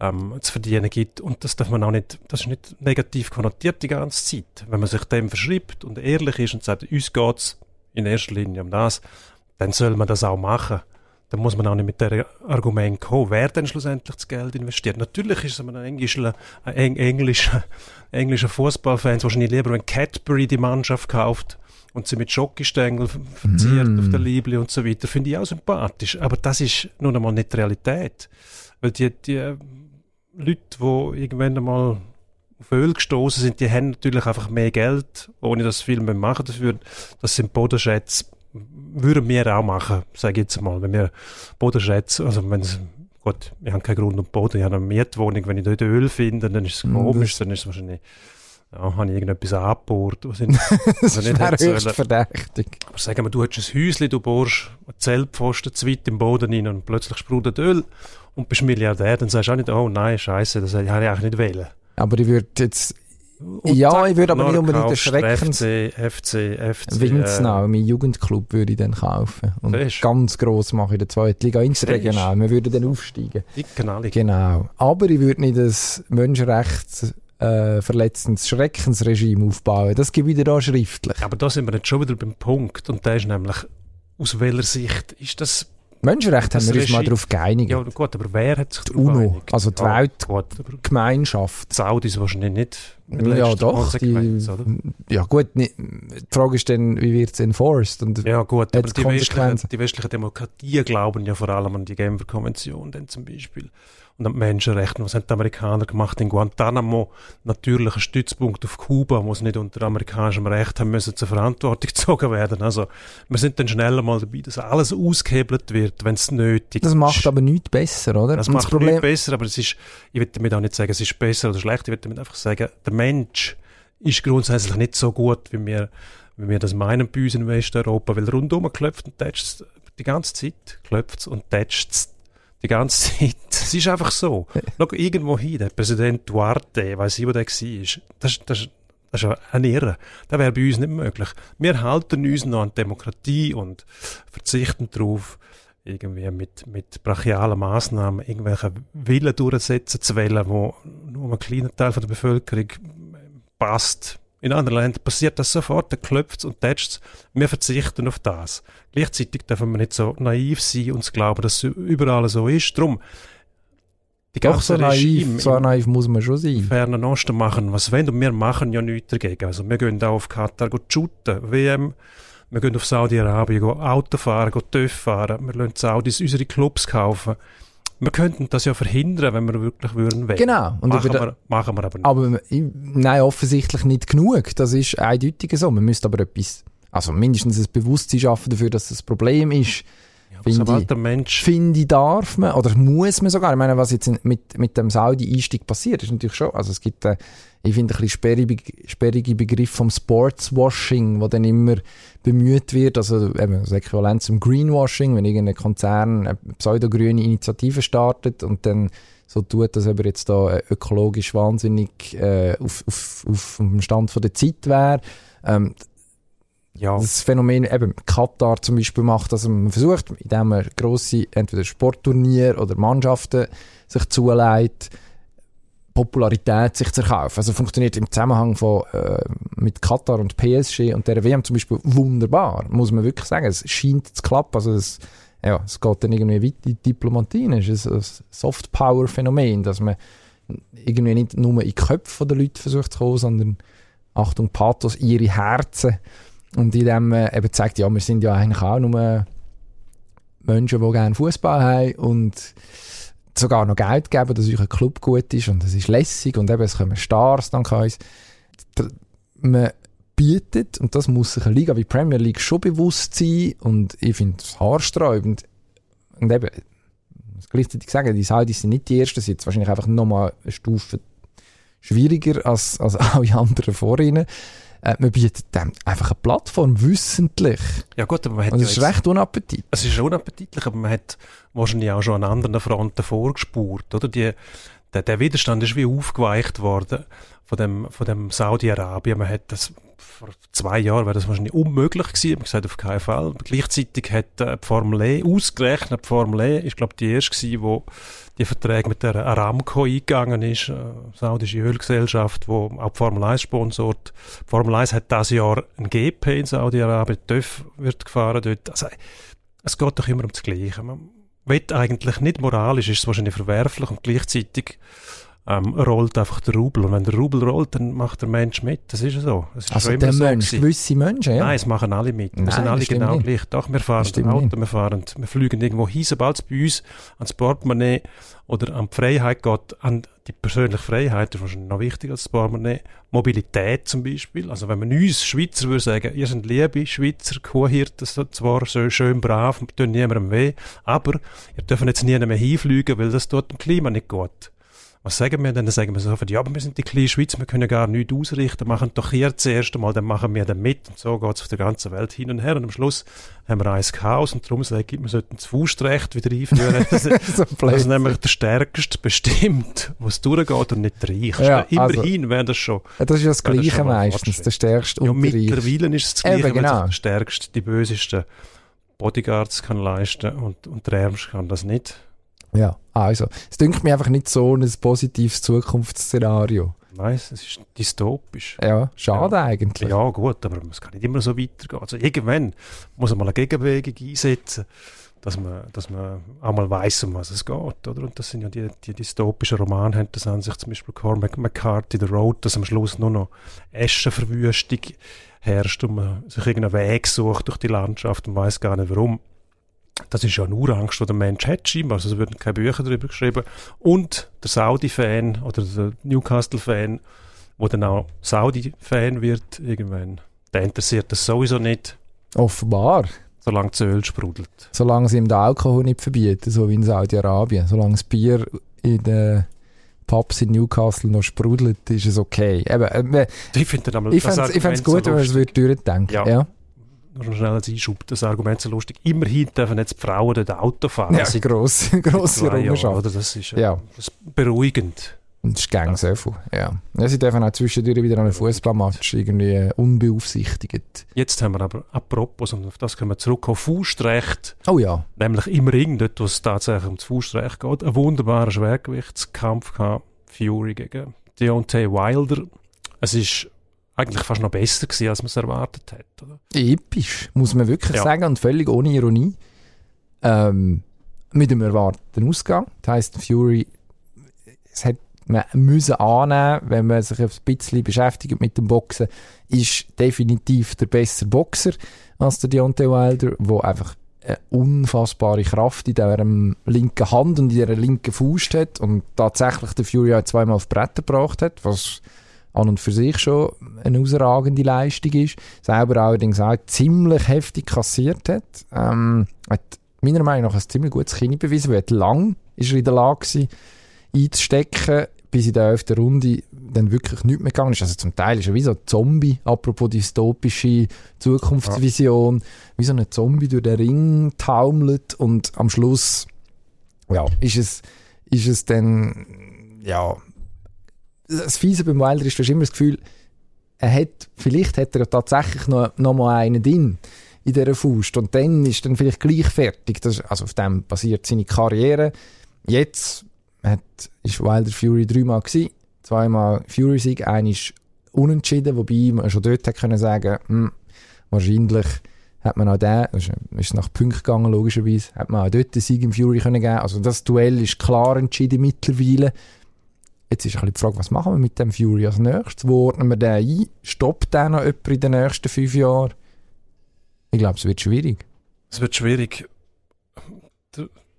ähm, zu verdienen gibt. Und das darf man auch nicht, das ist nicht negativ konnotiert die ganze Zeit. Wenn man sich dem verschreibt und ehrlich ist und sagt, uns geht's in erster Linie um das, dann soll man das auch machen. Dann muss man auch nicht mit der Argument kommen, wer denn schlussendlich das Geld investiert. Natürlich ist es ein englischer, ein englischer, englischer Fußballfans wahrscheinlich lieber, wenn Cadbury die Mannschaft kauft und sie mit Schokostängel verziert mm. auf der Liebli und so weiter, finde ich auch sympathisch. Aber das ist nun einmal nicht die Realität. Weil die, die Leute, die irgendwann einmal auf Öl gestoßen sind, die haben natürlich einfach mehr Geld, ohne dass sie viel mehr machen dafür. Das sind Bodenschätze, würden wir auch machen, sage ich jetzt mal. Wenn wir Bodenschätze, also wenn es, gut, wir haben keinen Grund und Boden, ich habe eine Mietwohnung, wenn ich dort Öl finde, dann ist es komisch, dann ist es wahrscheinlich ja, habe ich irgendetwas angebohrt, was ich das nicht hätte höchst verdächtig. Aber sagen wir, du hast ein Häuschen, du bohrst einen Zellpfosten zu weit im Boden rein und plötzlich sprudelt Öl und bist Milliardär, dann sagst du auch nicht, oh nein, scheiße, das habe ich eigentlich nicht wählen. Aber ich würde jetzt und ja, ich würde aber nicht unbedingt den Schreckens... FC, FC, FC... Winznau, äh, mein Jugendclub würde ich dann kaufen. Und weißt? ganz gross mache ich in der zweiten Liga, interregional. Wir würden dann aufsteigen. Genau. Genau. Aber ich würde nicht das Menschenrechts äh, verletzendes Schreckensregime aufbauen. Das gibt wieder da schriftlich. Aber da sind wir jetzt schon wieder beim Punkt. Und der ist nämlich, aus welcher Sicht ist das Menschenrechte haben wir uns mal darauf geeinigt. Ja, gut, aber wer hat sich die UNO, geeinigt? also die ja, Weltgemeinschaft. Die Saudis wahrscheinlich nicht. Ja, doch. Die, ja, gut, nicht, die Frage ist dann, wie wird es enforced? Und ja, gut, aber die westlichen, die westlichen Demokratien glauben ja vor allem an die Genfer Konvention, denn zum Beispiel und an die Menschenrechte. Was haben die Amerikaner gemacht in Guantanamo? Natürlich ein Stützpunkt auf Kuba, wo sie nicht unter amerikanischem Recht haben müssen zur Verantwortung gezogen werden. Also wir sind dann schneller mal dabei, dass alles ausgehebelt wird, wenn es nötig ist. Das macht aber nichts besser, oder? Das und macht das Problem nichts besser, aber es ist, ich will damit auch nicht sagen, es ist besser oder schlecht, ich will damit einfach sagen, der Mensch ist grundsätzlich nicht so gut, wie wir, wie wir das meinen bei uns in Westeuropa, weil rundum klopft und tätscht die ganze Zeit, klopft und tätscht die ganze Zeit. Es ist einfach so. Schau irgendwo hin, der Präsident Duarte, ich weiß nicht, wo der war, das, das, das ist ein Irre. Das wäre bei uns nicht möglich. Wir halten uns noch an Demokratie und verzichten darauf, irgendwie mit, mit brachialen Massnahmen irgendwelche Willen durchsetzen zu wollen, wo nur ein kleiner Teil von der Bevölkerung passt. In anderen Ländern passiert das sofort, da klopft und tätscht Wir verzichten auf das. Gleichzeitig dürfen wir nicht so naiv sein und glauben, dass es überall so ist. Drum, die Doch, so naiv, so naiv muss man schon sein. Fernen Osten machen, was wollen und wir machen ja nichts dagegen. Also wir gehen auch auf Katar shooten, WM, wir gehen auf Saudi-Arabien Auto fahren, TÜV fahren, wir lassen Saudis unsere Clubs kaufen. Wir könnten das ja verhindern, wenn wir wirklich würden wollen. Genau. Und machen, wir, machen wir aber nicht. Aber nein, offensichtlich nicht genug. Das ist eindeutig so. Man müsste aber etwas, also mindestens ein Bewusstsein schaffen dafür, dass das Problem ist. Ja, finde, ich, der Mensch? Finde ich, darf man, oder muss man sogar, ich meine, was jetzt mit, mit dem Saudi-Einstieg passiert, ist natürlich schon, also es gibt, äh, ich finde, ein bisschen sperrige, sperrige Begriff vom Sportswashing, wo dann immer bemüht wird, also eben das Äquivalent zum Greenwashing, wenn irgendein Konzern eine pseudogrüne Initiative startet und dann so tut, dass er jetzt da äh, ökologisch wahnsinnig äh, auf, auf, auf dem Stand von der Zeit wäre. Ähm, ja. Das Phänomen, eben Katar zum Beispiel macht, dass man versucht, indem man grosse, entweder Sportturnier oder Mannschaften sich zuleiht, Popularität sich zu erkaufen. Also funktioniert im Zusammenhang von, äh, mit Katar und PSG und der WM zum Beispiel wunderbar, muss man wirklich sagen. Es scheint zu klappen. Also es, ja, es geht dann irgendwie weit in die Diplomatie. Es ist ein Soft-Power-Phänomen, dass man irgendwie nicht nur in die Köpfe der Leute versucht zu kommen, sondern Achtung, Pathos, ihre Herzen. Und in dem äh, eben zeigt, ja, wir sind ja eigentlich auch nur Menschen, die gerne Fußball haben und sogar noch Geld geben, dass euer Club gut ist und es ist lässig und eben es kommen Stars dann kann uns. Man bietet, und das muss sich eine Liga wie Premier League schon bewusst sein und ich finde es haarsträubend. Und eben, muss gleichzeitig sagen, die Saudis sind nicht die Ersten, sind wahrscheinlich einfach nochmal eine Stufe schwieriger als, als alle anderen vor ihnen. Äh, man bietet dem einfach eine Plattform, wissentlich. Ja gut, aber man hat Und ja es ist jetzt- recht unappetitlich. Es ist unappetitlich, aber man hat wahrscheinlich auch schon an anderen Fronten vorgespurt, oder? Die, der, der Widerstand ist wie aufgeweicht worden von dem, von dem Saudi-Arabien. Man hat das, vor zwei Jahren wäre das wahrscheinlich unmöglich gewesen. Man gesagt, auf keinen Fall. Gleichzeitig hat äh, die Formel E, ausgerechnet die Formel E, ist glaube die erste gewesen, wo die Verträge mit der Aramco eingegangen ist, äh, saudische Ölgesellschaft, wo auch die Formel 1 sponsort. Die Formel 1 hat dieses Jahr ein GP in Saudi-Arabien, TÜV wird gefahren dort. Also, es geht doch immer um das Gleiche. Man will eigentlich nicht moralisch, ist es wahrscheinlich verwerflich und gleichzeitig ähm, rollt einfach der Rubel. Und wenn der Rubel rollt, dann macht der Mensch mit. Das ist ja so. Es ist Also der so Mensch, gewesen. gewisse Menschen, ja. Nein, es machen alle mit. Wir Nein, sind alle das genau nicht. gleich. Doch, wir fahren Das Auto, nicht. wir fahren, wir fliegen irgendwo hin, sobald es bei uns ans Portemonnaie oder an die Freiheit geht, an die persönliche Freiheit, das ist wahrscheinlich noch wichtiger als das Portemonnaie, Mobilität zum Beispiel. Also wenn man uns Schweizer würde sagen, ihr seid liebe Schweizer Kuhhirten, zwar so schön brav, tun niemandem weh, aber ihr dürft jetzt nie mehr hinfliegen, weil das tut dem Klima nicht gut. Was sagen wir denn? Dann sagen wir so, ja, aber wir sind die kleine Schweiz, wir können gar nichts ausrichten, machen doch hier zuerst einmal, dann machen wir dann mit. Und so geht es auf der ganzen Welt hin und her. Und am Schluss haben wir ein Chaos und darum sage ich, wir sollten das Faustrecht wieder einführen. das, so blöd. dass nämlich der Stärkste bestimmt, wo es durchgeht und nicht der Reichste. Ja, also- Immerhin wäre das schon. Ja, das ist ja das Ja, das ist Gleiche ein meistens, der Stärkste Ja, und der Reichste. mittlerweile ist es das Eben, Gleiche, wenn genau. der Stärkste die Bösesten Bodyguards kann leisten und, und der Ärmste kann das nicht. Ja, also, es dünkt mir einfach nicht so ein positives Zukunftsszenario. Nein, es ist dystopisch. Ja, schade eigentlich. Ja, gut, aber es kann nicht immer so weitergehen. Also irgendwann muss man mal eine Gegenbewegung einsetzen, dass man, dass man auch mal weiss, um was es geht. Oder? Und das sind ja die, die dystopischen Romane, haben das an sich zum Beispiel Cormac McCarthy, The Road, dass am Schluss nur noch Eschenverwüstung herrscht und man sich irgendeinen Weg sucht durch die Landschaft und weiß gar nicht warum. Das ist ja eine Urangst, die der Mensch hat, scheinbar. Also es würden keine Bücher darüber geschrieben. Und der Saudi-Fan oder der Newcastle-Fan, wo dann auch Saudi-Fan wird, irgendwann, der interessiert das sowieso nicht, Offenbar. solange das Öl sprudelt. Solange sie ihm den Alkohol nicht verbieten, so wie in Saudi-Arabien. Solange das Bier in den Pubs in Newcastle noch sprudelt, ist es okay. Eben, äh, Ich finde es gut, wenn man es durchdenken. Ja. Ja, Nur noch schnell als Einschub, das Argument so lustig. Immerhin dürfen jetzt die Frauen dort Auto fahren. ja Seit gross, grosse Errungenschaft. oder? Das ist äh, Ja. das ist beruhigend. Und das ist gang so viel. Ja. ja. Sie dürfen auch zwischendurch wieder an einen Fußballmatch irgendwie äh, unbeaufsichtigt. Jetzt haben wir aber, apropos, und auf das können wir zurückkommen, Faustrecht, Oh ja. nämlich im Ring, dort wo es tatsächlich ums Faustrecht geht, ein wunderbarer Schwergewichtskampf gehabt, Fury gegen Deontay Wilder. Es ist eigentlich fast noch besser gewesen, als man es erwartet hat, oder? Episch, muss man wirklich Ja. sagen und völlig ohne Ironie. Ähm, mit dem erwarteten Ausgang. Das heisst, Fury, es hat man müssen annehmen, wenn man sich ein bisschen beschäftigt mit dem Boxen, ist definitiv der bessere Boxer als der Deontay Wilder, wo einfach eine unfassbare Kraft in dieser linken Hand und in dieser linken Faust hat und tatsächlich der Fury auch zweimal auf Bretter gebracht hat, was an und für sich schon eine ausragende Leistung ist. Selber allerdings auch ziemlich heftig kassiert hat. Ähm, hat meiner Meinung nach ein ziemlich gutes Kinn bewiesen, weil lang ist er in der Lage gewesen, einzustecken, bis in der 11. Runde dann wirklich nichts mehr gegangen ist. Also zum Teil ist er wie so ein Zombie, apropos dystopische Zukunftsvision, wie so ein Zombie durch den Ring taumelt und am Schluss ja, ist es, ist es dann ja, das Fiese beim Wilder ist, du hast immer das Gefühl, er hat, vielleicht hat er tatsächlich noch, noch mal einen drin in dieser Faust und dann ist dann vielleicht gleich fertig. Das, also auf dem basiert seine Karriere. Jetzt hat, ist Wilder Fury dreimal gewesen, zweimal Fury-Sieg, einer unentschieden, wobei man schon dort hätte können sagen, hm, wahrscheinlich hat man auch den, ist, ist nach Punkten gegangen logischerweise, hat man auch dort den Sieg im Fury können geben. Also das Duell ist klar entschieden mittlerweile. Jetzt ist ein bisschen die Frage, was machen wir mit dem Fury als nächstes? Wo ordnen wir den ein? Stoppt der noch jemand in den nächsten fünf Jahren? Ich glaube, es wird schwierig. Es wird schwierig.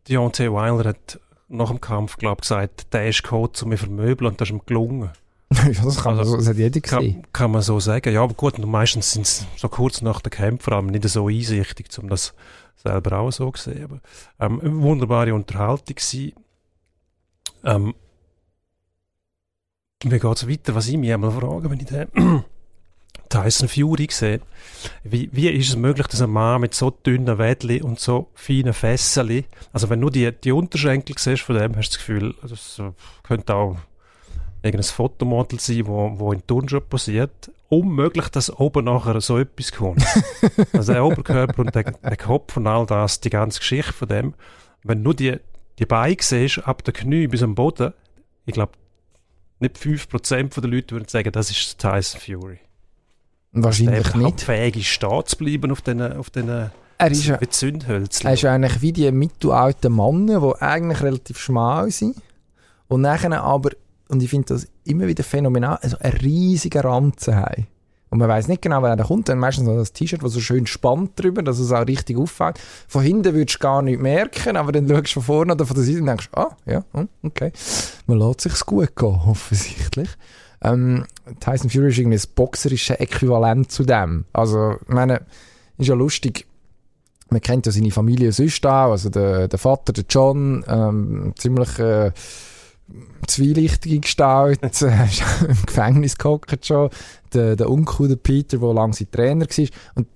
Deontay Wilder hat nach dem Kampf, glaube gesagt, der ist gekommen, um mich vermöbeln und das ist ihm gelungen. das, kann man Also, so, das hat jeder gesehen. Kann, kann man so sagen. Ja, aber gut, meistens sind es so kurz nach dem Kampf vor allem nicht so einsichtig, um das selber auch so zu sehen. Aber, ähm, wunderbare Unterhaltung gewesen. Ähm, wie geht es weiter? Was ich mich einmal frage, wenn ich den Tyson Fury sehe, wie, wie ist es möglich, dass ein Mann mit so dünnen Wädli und so feinen Fesseln, also wenn du die, die Unterschenkel siehst von dem, hast du das Gefühl, das könnte auch irgendein Fotomodel sein, wo, wo in Turnschuhe posiert. Unmöglich, dass oben nachher so etwas kommt. also der Oberkörper und der, der Kopf und all das, die ganze Geschichte von dem. Wenn du die, die Beine siehst, ab der Knie bis am Boden, ich glaube, nicht 5% der Leute würden sagen, das ist Tyson Fury. Wahrscheinlich der nicht. fähig ist, stehen zu bleiben auf diesen auf diesen Er ist, ja- er ist eigentlich wie die mittelalten Männer, die eigentlich relativ schmal sind. Und nachher aber, und ich finde das immer wieder phänomenal, also einen riesigen Ranzen haben. Und man weiß nicht genau, wer da kommt. Dann meistens noch das T-Shirt, das so schön spannt drüber, dass es auch richtig auffällt. Von hinten würdest du gar nicht merken, aber dann schaust du von vorne oder von der Seite und denkst, ah, ja, hm, okay. Man lässt sich's gut gehen, offensichtlich. Ähm, Tyson Fury ist irgendwie das boxerische Äquivalent zu dem. Also, ich meine, ist ja lustig, man kennt ja seine Familie sonst auch, also der, der Vater, der John, ähm, ziemlich äh, zwielichtige Gestalt, äh, im Gefängnis gehockt schon, der, der Onkel, der Peter, der lange sein Trainer war und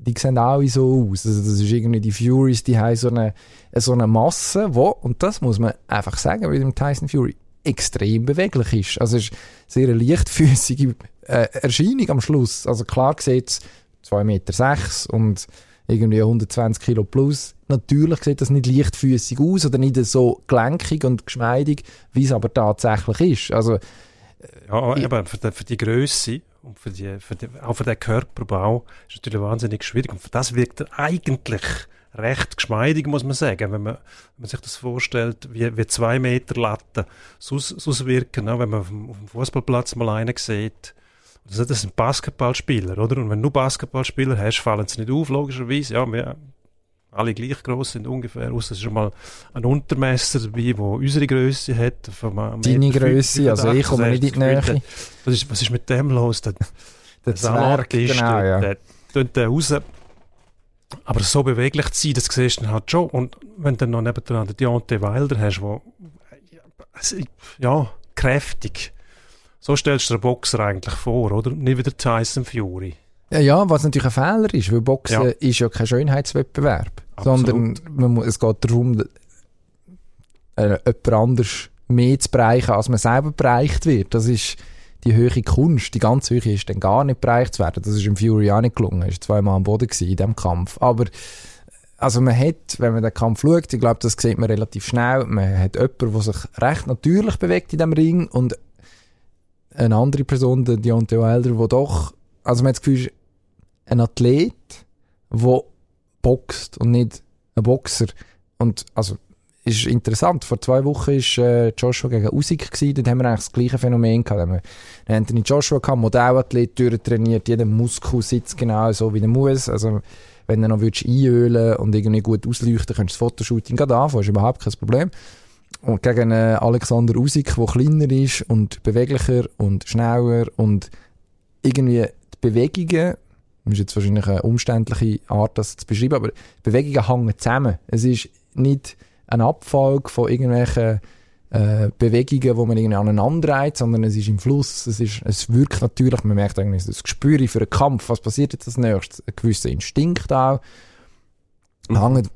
die sehen alle so aus, also das ist irgendwie die Furies, die haben so eine, so eine Masse, wo, und das muss man einfach sagen, bei dem Tyson Fury, extrem beweglich ist. Also es ist sehr eine leichtfüßige äh, Erscheinung am Schluss. Also klar sieht es 2,6 Meter sechs und irgendwie 120 Kilo plus. Natürlich sieht das nicht leichtfüßig aus oder nicht so gelenkig und geschmeidig, wie es aber tatsächlich ist. Also Ja, eben, für die, für die Größe und für die, für die, auch für den Körperbau ist es natürlich wahnsinnig schwierig. Und für das wirkt er eigentlich recht geschmeidig, muss man sagen, wenn man, wenn man sich das vorstellt, wie, wie zwei Meter Latten so, so wirken, ne? wenn man auf dem, Fußballplatz mal einen sieht. Das sind Basketballspieler, oder? Und wenn du Basketballspieler hast, fallen sie nicht auf, logischerweise. Ja, wir alle gleich groß sind ungefähr, außer es ist schon mal ein Untermesser dabei, der unsere Größe hat. Deine Größe, also ich komme nicht in die Nähe. was ist, was ist mit dem los? Der, Der Zwerg, Salatist, genau, ja. der, der, der raus. Aber so beweglich zu sein, das siehst du dann halt schon. Und wenn du dann noch nebendran den Deontay Wilder hast, wo, also, ja, kräftig. So stellst du dir einen Boxer eigentlich vor, oder? Nicht wie der Tyson Fury. Ja, ja, was natürlich ein Fehler ist, weil Boxen Ja. ist ja kein Schönheitswettbewerb, Absolut. sondern man muss, es geht darum, äh, jemand anders mehr zu bereichen, als man selber bereicht wird. Das ist die höhere Kunst. Die ganz höhere ist dann gar nicht bereicht zu werden. Das ist im Fury auch nicht gelungen. Er war zweimal am Boden gewesen in diesem Kampf. Aber also man hat, wenn man den Kampf schaut, ich glaube, das sieht man relativ schnell, man hat jemanden, der sich recht natürlich bewegt in dem Ring und eine andere Person, der Deontay Wilder, der doch, also man hat das Gefühl, ein Athlet, der boxt und nicht ein Boxer. Und also ist interessant. Vor zwei Wochen war äh, Joshua gegen Usyk. Dort haben wir eigentlich das gleiche Phänomen gehabt. Haben wir Anthony Joshua gehabt, Modellathlet, durchtrainiert, jeder Muskel sitzt genau so wie er muss. Also wenn du noch willst einölen und irgendwie gut ausleuchten, kannst du das Fotoshooting gerade anfangen, ist überhaupt kein Problem. Und gegen äh, Alexander Usyk, der kleiner ist und beweglicher und schneller und irgendwie die Bewegungen, das ist jetzt wahrscheinlich eine umständliche Art, das zu beschreiben, aber Bewegungen hängen zusammen. Es ist nicht ein Abfolge von irgendwelchen äh, Bewegungen, wo man irgendwie aneinander reiht, sondern es ist im Fluss, es, ist, es wirkt natürlich, man merkt eigentlich das Gespür für einen Kampf, was passiert jetzt als nächstes, ein gewisser Instinkt auch, Mhm. hängt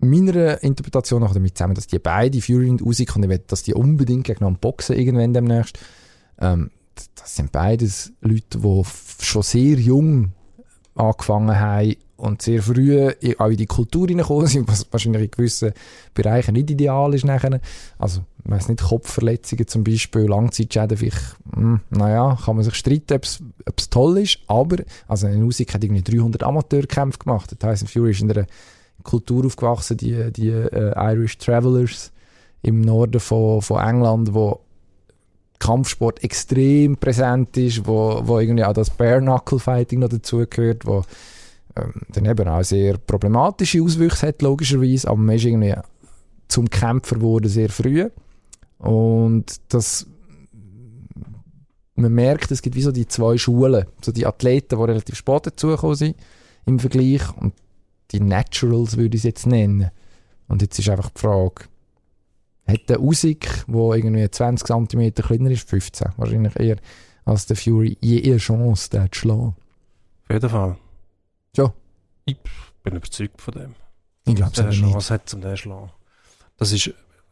meiner Interpretation nach damit zusammen, dass die beide Fury und Usyk und ich will, dass die unbedingt gegeneinander boxen irgendwann demnächst. Ähm, das sind beides Leute, die schon sehr jung angefangen haben und sehr früh auch in die Kultur hineingekommen sind, was wahrscheinlich in gewissen Bereichen nicht ideal ist nachher. Also, ich weiss nicht, Kopfverletzungen zum Beispiel, Langzeitschäden vielleicht, hm, naja, kann man sich streiten, ob es toll ist, aber, also ein Usyk hat irgendwie 300 Amateurkämpfe gemacht, Tyson Fury ist in einer Kultur aufgewachsen, die, die äh, Irish Travelers im Norden von, von England, wo Kampfsport extrem präsent ist, wo, wo irgendwie auch das Bare-Knuckle-Fighting noch dazugehört, wo ähm, dann eben auch sehr problematische Auswüchse hat, logischerweise, aber man ist irgendwie zum Kämpfer geworden, sehr früh. Und das, man merkt, es gibt wie so die zwei Schulen. So die Athleten, die relativ spät dazugekommen sind im Vergleich und die Naturals würde ich es jetzt nennen. Und jetzt ist einfach die Frage, hat der Usyk, der irgendwie 20 cm kleiner ist, 15 wahrscheinlich eher, als der Fury, je eher Chance, den zu schlagen? Auf jeden Fall. Ja. Ich bin überzeugt von dem. Ich glaube es Chance hat, um den zu schlagen. Das ist,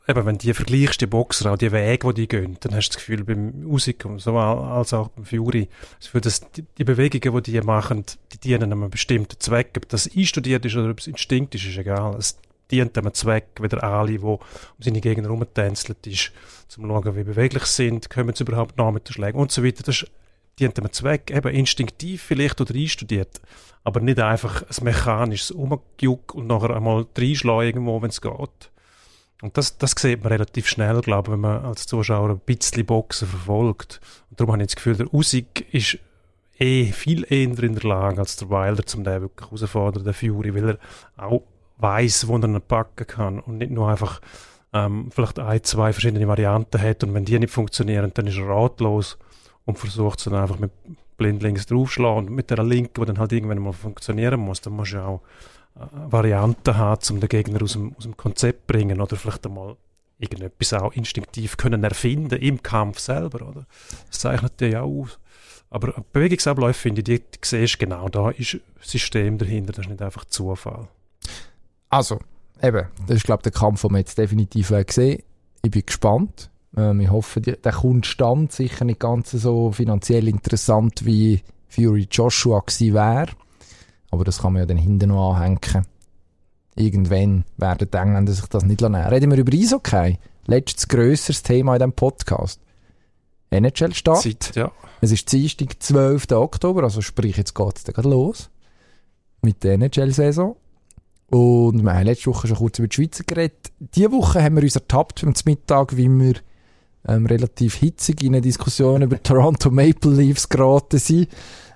eben, wenn du die vergleichst, die Boxer, auch die Wege, die die gehen, dann hast du das Gefühl, beim Usyk und so als auch beim Fury, das Gefühl, dass die, die Bewegungen, die die machen, die dienen einem bestimmten Zweck. Ob das einstudiert ist oder ob es Instinkt ist, ist egal. Es dient einem Zweck, wie der Ali, der um seine Gegner rumtänzelt ist, zum schauen, wie beweglich sind, kommen sie überhaupt nach mit den Schlägen und so weiter. Das dient einem Zweck, eben instinktiv vielleicht oder einstudiert, aber nicht einfach ein mechanisches Umgejuck und nachher einmal reinschlagen irgendwo, wenn es geht. Und das, das sieht man relativ schnell, glaube ich, wenn man als Zuschauer ein bisschen Boxen verfolgt. Und darum habe ich das Gefühl, der Usyk ist eh viel eher in der Lage als der Wilder, zum den wirklich herausfordern, der Fury, weil er auch weiß, wo er ihn packen kann und nicht nur einfach ähm, vielleicht ein, zwei verschiedene Varianten hat und wenn die nicht funktionieren, dann ist er ratlos und versucht es dann einfach mit blindlings draufschlagen und mit der Linken, die dann halt irgendwann mal funktionieren muss, dann musst du ja auch äh, Varianten haben, um den Gegner aus dem, aus dem Konzept bringen oder vielleicht einmal irgendetwas auch instinktiv können erfinden im Kampf selber, oder? Das zeichnet dir ja aus. Aber Bewegungsabläufe, finde ich, die, die siehst genau, da ist System dahinter, das ist nicht einfach Zufall. Also, eben, das ist, glaube ich, der Kampf, den wir jetzt definitiv gesehen Ich bin gespannt. Ähm, ich hoffe, die, der kommt stand. Sicher nicht ganz so finanziell interessant, wie Fury Joshua gewesen wäre. Aber das kann man ja dann hinten noch anhängen. Irgendwann werden die Engländer sich das nicht nehmen. Reden wir über Eishockey. Letztes grösseres Thema in diesem Podcast. NHL Start. Zeit, ja. Es ist Dienstag, 12. Oktober, also sprich, jetzt geht es gerade los mit der NHL-Saison. Und wir haben letzte Woche schon kurz über die Schweizer geredet. Diese Woche haben wir uns ertappt beim Mittag, wie wir ähm, relativ hitzig in eine Diskussion über Toronto Maple Leafs geraten sind.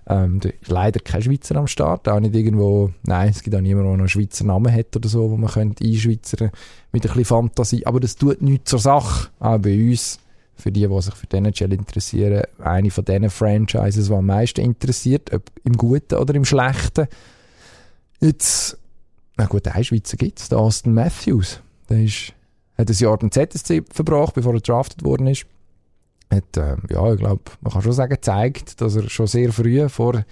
Ähm, leider kein Schweizer am Start, auch nicht irgendwo, nein, es gibt auch niemanden, der noch einen Schweizer Namen hat oder so, wo man könnte einschweizern mit ein bisschen Fantasie. Aber das tut nichts zur Sache, auch bei uns für die, die sich für die NHL interessieren, eine von diesen Franchises, die am meisten interessiert, ob im Guten oder im Schlechten. Jetzt, na gut, einen Schweizer gibt es, Austin Matthews. Der ist, hat ein Jahr den ZSC verbracht, bevor er drafted worden ist. Hat, äh, ja, ich glaube, man kann schon sagen, gezeigt, dass er schon sehr früh vor,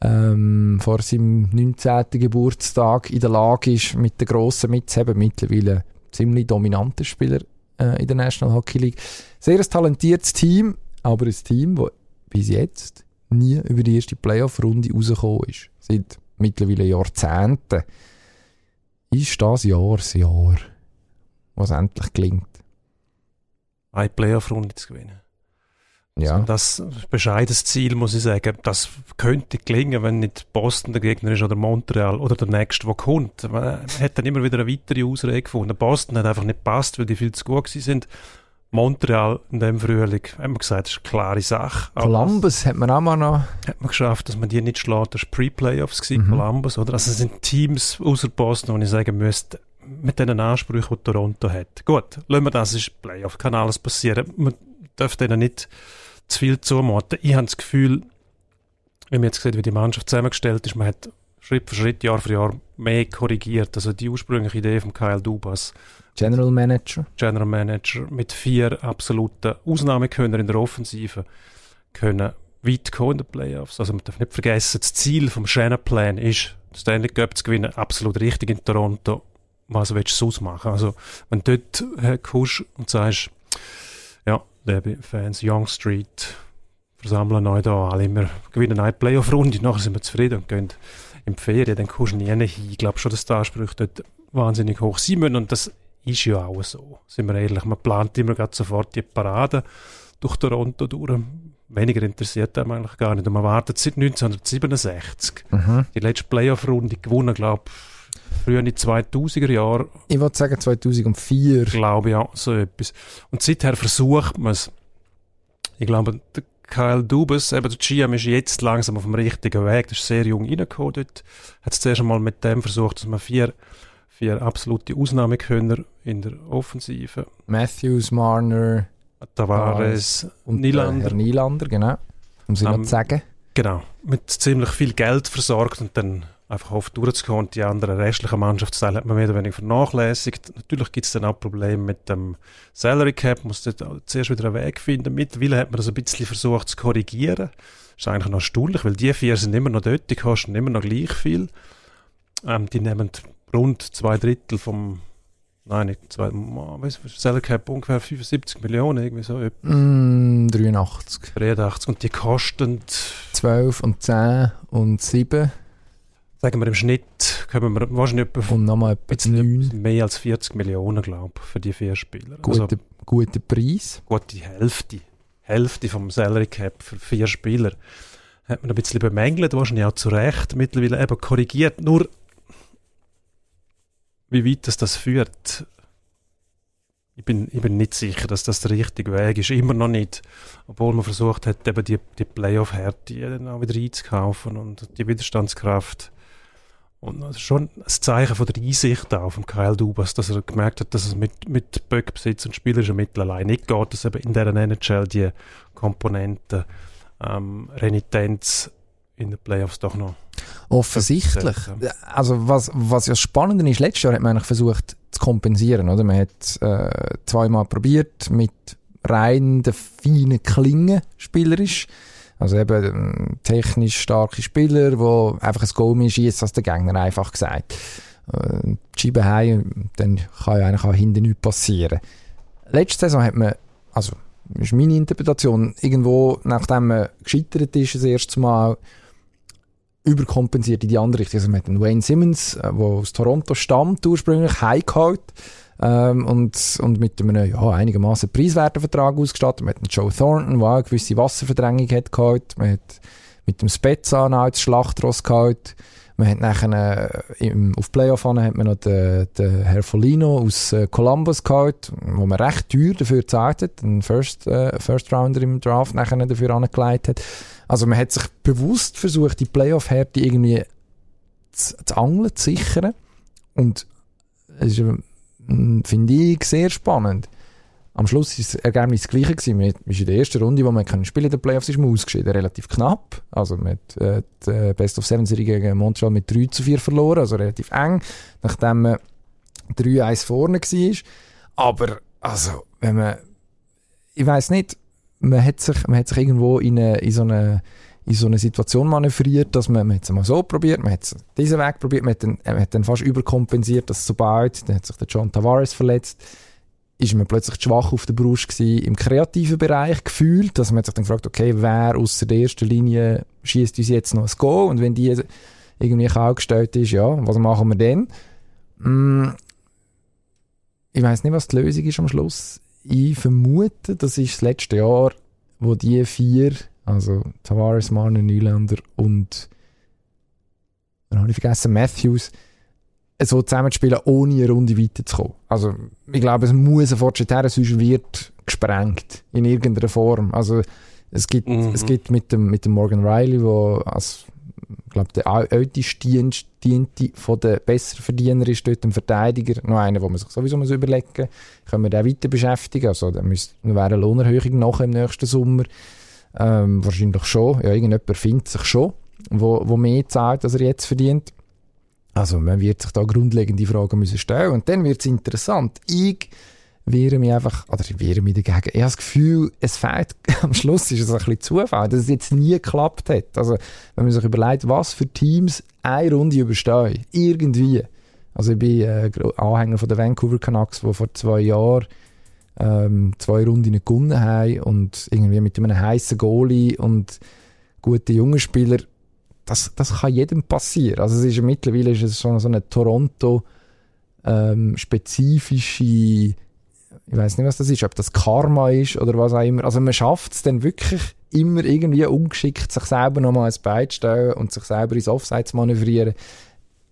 ähm, vor seinem 19. Geburtstag in der Lage ist, mit den Grossen mitzuheben. Mittlerweile ziemlich dominanter Spieler äh, in der National Hockey League. Sehr ein talentiertes Team, aber ein Team, das bis jetzt nie über die erste Playoff-Runde rausgekommen ist. Seit mittlerweile Jahrzehnten. Ist das Jahr das Jahr, was endlich gelingt. Eine Playoff-Runde zu gewinnen. Ja. Also das bescheidenes Ziel, muss ich sagen. Das könnte gelingen, wenn nicht Boston der Gegner ist oder Montreal oder der nächste, der kommt. Man hat dann immer wieder eine weitere Ausrede gefunden. Boston hat einfach nicht gepasst, weil die viel zu gut sind. Montreal in dem Frühling, haben wir gesagt, das ist eine klare Sache. Aber Columbus hat man auch mal noch. hat man geschafft, dass man die nicht schlägt. Das war Pre-Playoffs, Mhm. Columbus, oder? Also es sind Teams außer Boston, wo ich sagen müsste, mit den Ansprüchen, die Toronto hat. Gut, lassen wir das, ist Playoff, kann alles passieren. Man darf denen nicht zu viel zumuten. Ich habe das Gefühl, wenn man jetzt sieht, wie die Mannschaft zusammengestellt ist, man hat Schritt für Schritt, Jahr für Jahr mehr korrigiert. Also die ursprüngliche Idee von Kyle Dubas, General Manager. General Manager, mit vier absoluten Ausnahmekönnern in der Offensive, können weit kommen in den Playoffs. Also man darf nicht vergessen, das Ziel vom Shannon-Plan ist, Stanley Cup zu gewinnen, absolut richtig in Toronto. Was willst du sonst machen? Also wenn du dort äh, kommst und sagst, ja, liebe Fans, Young Street, versammeln neu da, alle immer gewinnen eine Playoff-Runde, nachher sind wir zufrieden und gehen in die Ferien, dann kommst du nie hin. Ich glaube schon, dass die Ansprüche dort wahnsinnig hoch sein müssen und das ist ja auch so, sind wir ehrlich. Man plant immer gerade sofort die Parade durch Toronto durch. Weniger interessiert einem eigentlich gar nicht. Und man wartet seit 1967. Mhm. Die letzte Playoff-Runde gewonnen, glaube ich, früher in den 2000er Jahren, Ich würde sagen 2004. glaube ich, ja, so etwas. Und seither versucht man es. Ich glaube, der Kyle Dubas, eben der GM, ist jetzt langsam auf dem richtigen Weg. Der ist sehr jung reingekommen dort. Hat es zuerst einmal mit dem versucht, dass man vier, vier absolute Ausnahmekönner in der Offensive. Matthews, Marner, Tavares, und Nylander. Äh, Herr Nylander, genau. Um sie Ähm, noch zu sagen. Genau, mit ziemlich viel Geld versorgt und dann einfach hofft durchzukommen. Und die anderen restlichen Mannschaftsteile hat man mehr oder weniger vernachlässigt. Natürlich gibt es dann auch Probleme mit dem Salary Cap, muss dort zuerst wieder einen Weg finden. Mittlerweile hat man das ein bisschen versucht zu korrigieren. Das ist eigentlich noch erstaunlich, weil die vier sind immer noch dort, die kosten immer noch gleich viel. Ähm, die nehmen rund zwei Drittel vom, nein, nicht zwei, weißt du, Salary Cap ungefähr 75 Millionen, irgendwie so, Mm, 83. 83. Und die kosten 12 und 10 und 7 sagen wir im Schnitt kommen wir wahrscheinlich etwa und nochmal etwa bisschen 9. mehr als 40 Millionen, glaube ich, für die vier Spieler. Also Guter, guter Preis. gut, die Hälfte, Hälfte vom Salary Cap für vier Spieler hat man ein bisschen bemängelt, wahrscheinlich auch zu Recht, mittlerweile eben korrigiert. Nur, wie weit das, das führt, ich bin, ich bin nicht sicher, dass das der richtige Weg ist. Immer noch nicht. Obwohl man versucht hat, eben die, die Playoff-Härte dann auch wieder einzukaufen und die Widerstandskraft. Und das ist schon ein Zeichen von der Einsicht auch von Kyle Dubas, dass er gemerkt hat, dass es mit, mit Böckbesitz und spielerischen Mitteln allein nicht geht, dass eben in dieser NHL die Komponenten ähm, Renitenz in den Playoffs doch noch Offensichtlich. Also was, was ja spannend ist, letztes Jahr hat man eigentlich versucht zu kompensieren. Oder? Man hat äh, zweimal probiert mit rein den feinen Klingen spielerisch. Also eben ähm, technisch starke Spieler, die einfach ein Goal mehr schießen als der Gegner, einfach gesagt. Äh, Scheibe heim, dann kann ja eigentlich auch hinten nichts passieren. Letzte Saison hat man, also ist meine Interpretation, irgendwo, nachdem man gescheitert ist, das erste Mal, überkompensiert in die andere Richtung. Also man hat einen Wayne Simmons, der aus Toronto stammt ursprünglich, heimgeholt ähm, und, und mit einem ja, einigermaßen preiswerten Vertrag ausgestattet. Man hat einen Joe Thornton, der auch eine gewisse Wasserverdrängung hat geholt. Man hat mit dem Spezza noch als Schlachtross geholt. Man hat nachher, äh, im, auf Playoff an hat man noch den, den Herr Folino aus äh, Columbus geholt, wo man recht teuer dafür gezahlt hat, einen First, äh, First Rounder im Draft nachher dafür angelegt hat. Also man hat sich bewusst versucht, die Playoff-Härte irgendwie zu, zu angeln, zu sichern. Und es ist, finde ich, sehr spannend. Am Schluss war das Ergebnis das gleiche. Gewesen. Man in der ersten Runde, wo man können spielen in den Playoffs, ist man ausgeschieden. Relativ knapp. Also man hat äh, die Best of Seven Serie gegen Montreal mit 3 zu 4 verloren, also relativ eng, nachdem man 3-1 vorne war. Aber, also, wenn man, ich weiß nicht, man hat sich, man hat sich irgendwo in, eine, in, so eine, in so eine Situation manövriert, dass man, man hat es mal so probiert, man hat es diesen Weg probiert, man hat, dann, man hat dann fast überkompensiert, dass sobald, dann hat sich der John Tavares verletzt, ist man plötzlich schwach auf der Brust gewesen, im kreativen Bereich gefühlt, dass man hat sich dann gefragt, okay, wer aus der ersten Linie schießt uns jetzt noch ein Go und wenn die irgendwie kalt gestellt ist, ja, was machen wir denn? Mm, ich weiß nicht, was die Lösung ist am Schluss. Ich vermute, das ist das letzte Jahr, wo die vier, also Tavares, Marner, Nylander und dann habe ich vergessen, Matthews, so zusammenspielen, ohne eine Runde weiterzukommen. Also, ich glaube, es muss ein Fortschritt her, sonst wird gesprengt. In irgendeiner Form. Also, es gibt, Mhm. es gibt mit dem, mit dem Morgan Riley, der als, ich glaube, der älteste Dienst, diente von den besseren Verdiener ist dort ein Verteidiger. Noch einer, wo man sich sowieso muss überlegen können wir den weiter beschäftigen? Also, da müsste, wäre eine Lohnerhöhung nachher im nächsten Sommer. Ähm, wahrscheinlich schon. Ja, irgendjemand findet sich schon, wo, wo mehr zahlt, als er jetzt verdient. Also man wird sich da grundlegende Fragen müssen stellen und dann wird es interessant. Ich wehre mich einfach, oder ich wehre mich dagegen. Ich habe das Gefühl, es fehlt, am Schluss ist es ein bisschen Zufall, dass es jetzt nie geklappt hat. Also wenn man sich überlegt, was für Teams eine Runde überstehen, irgendwie. Also ich bin äh, Anhänger von den Vancouver Canucks, die vor zwei Jahren ähm, zwei Runden gewonnen haben und irgendwie mit einem heißen Goalie und guten jungen Spieler das, das kann jedem passieren. Also es ist mittlerweile ist es schon so eine Toronto ähm, spezifische, ich weiß nicht, was das ist, ob das Karma ist oder was auch immer. Also man schafft es dann wirklich immer irgendwie ungeschickt, sich selber nochmal ins Bein zu stellen und sich selber ins Offside zu manövrieren.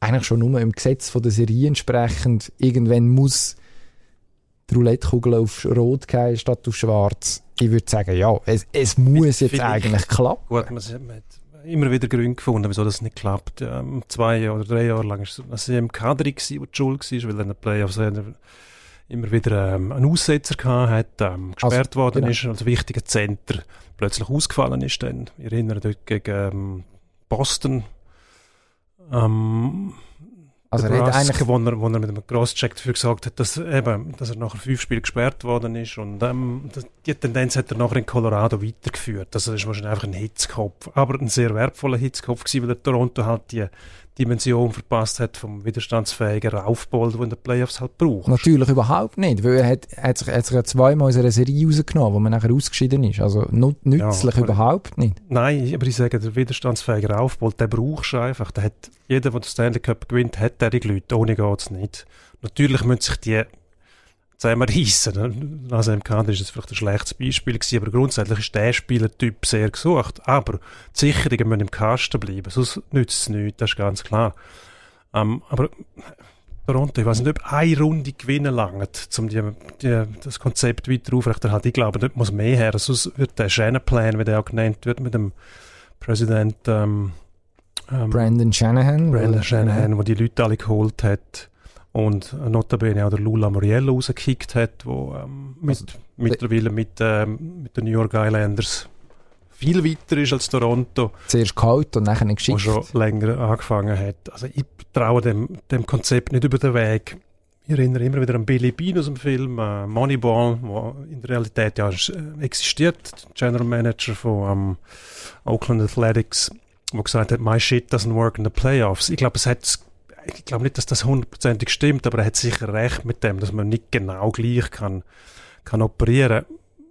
Eigentlich schon nur im Gesetz von der Serie entsprechend. Irgendwann muss die Roulette-Kugel auf Rot gehen statt auf Schwarz. Ich würde sagen, ja, es, es muss jetzt eigentlich klappen. Gut, man, man hat immer wieder Gründe gefunden, wieso das nicht klappt. Ähm, zwei oder drei Jahre lang war es im Kader, wo die Schuld war, weil dann der Playoffs immer wieder ähm, einen Aussetzer gehabt hat, ähm, gesperrt also, worden genau. ist, als wichtiger Center plötzlich ausgefallen ist. Dann, ich erinnere dort gegen ähm, Boston. Ähm, also er hat eigentlich... Wo er, wo er mit einem Crosscheck dafür gesagt hat, dass, eben, dass er nachher fünf Spiele gesperrt worden ist und ähm, die Tendenz hat er nachher in Colorado weitergeführt. Also das ist wahrscheinlich einfach ein Hitzkopf, aber ein sehr wertvoller Hitzkopf gewesen, weil der Toronto halt die Dimension verpasst hat vom widerstandsfähigen Raufbold, den der Playoffs halt braucht. Natürlich überhaupt nicht, weil er hat, hat, sich, hat sich ja zweimal aus einer Serie rausgenommen, wo man nachher ausgeschieden ist. Also nützlich ja, überhaupt nicht. Nein, aber ich sage, der widerstandsfähige Raufbold, den brauchst du einfach. Der hat, jeder, der den Stanley Cup gewinnt, hat der die Leute. Ohne geht es nicht. Natürlich müssen sich die zusammenreissen. Ne? Also im Kader ist das vielleicht ein schlechtes Beispiel gewesen, aber grundsätzlich ist der Spielertyp sehr gesucht. Aber die Sicherungen müssen im Kasten bleiben, sonst nützt es nichts, das ist ganz klar. Ähm, aber Toronto, ich weiß nicht, ob eine Runde gewinnen langt, um die, die, das Konzept weiter aufrechterhalten. Ich glaube, dort muss mehr her. Sonst wird der Shanahan-Plan, wie der auch genannt wird, mit dem Präsident ähm, ähm, Brandon Shanahan. Brandon Shanahan, der die Leute alle geholt hat und notabene auch der Lula Moriello rausgekickt hat, wo ähm, mit, also, mittlerweile mit, ähm, mit den New York Islanders viel weiter ist als Toronto. Zuerst kalt und nachher geschickt. Wo schon länger angefangen hat. Also ich traue dem, dem Konzept nicht über den Weg. Ich erinnere immer wieder an Billy Bean aus dem Film äh, Moneyball, wo in der Realität ja äh, existiert, General Manager von ähm, Oakland Athletics, wo gesagt hat, my shit doesn't work in the playoffs. Ich glaube, es hat ich glaube nicht, dass das hundertprozentig stimmt, aber er hat sicher recht mit dem, dass man nicht genau gleich kann, kann operieren.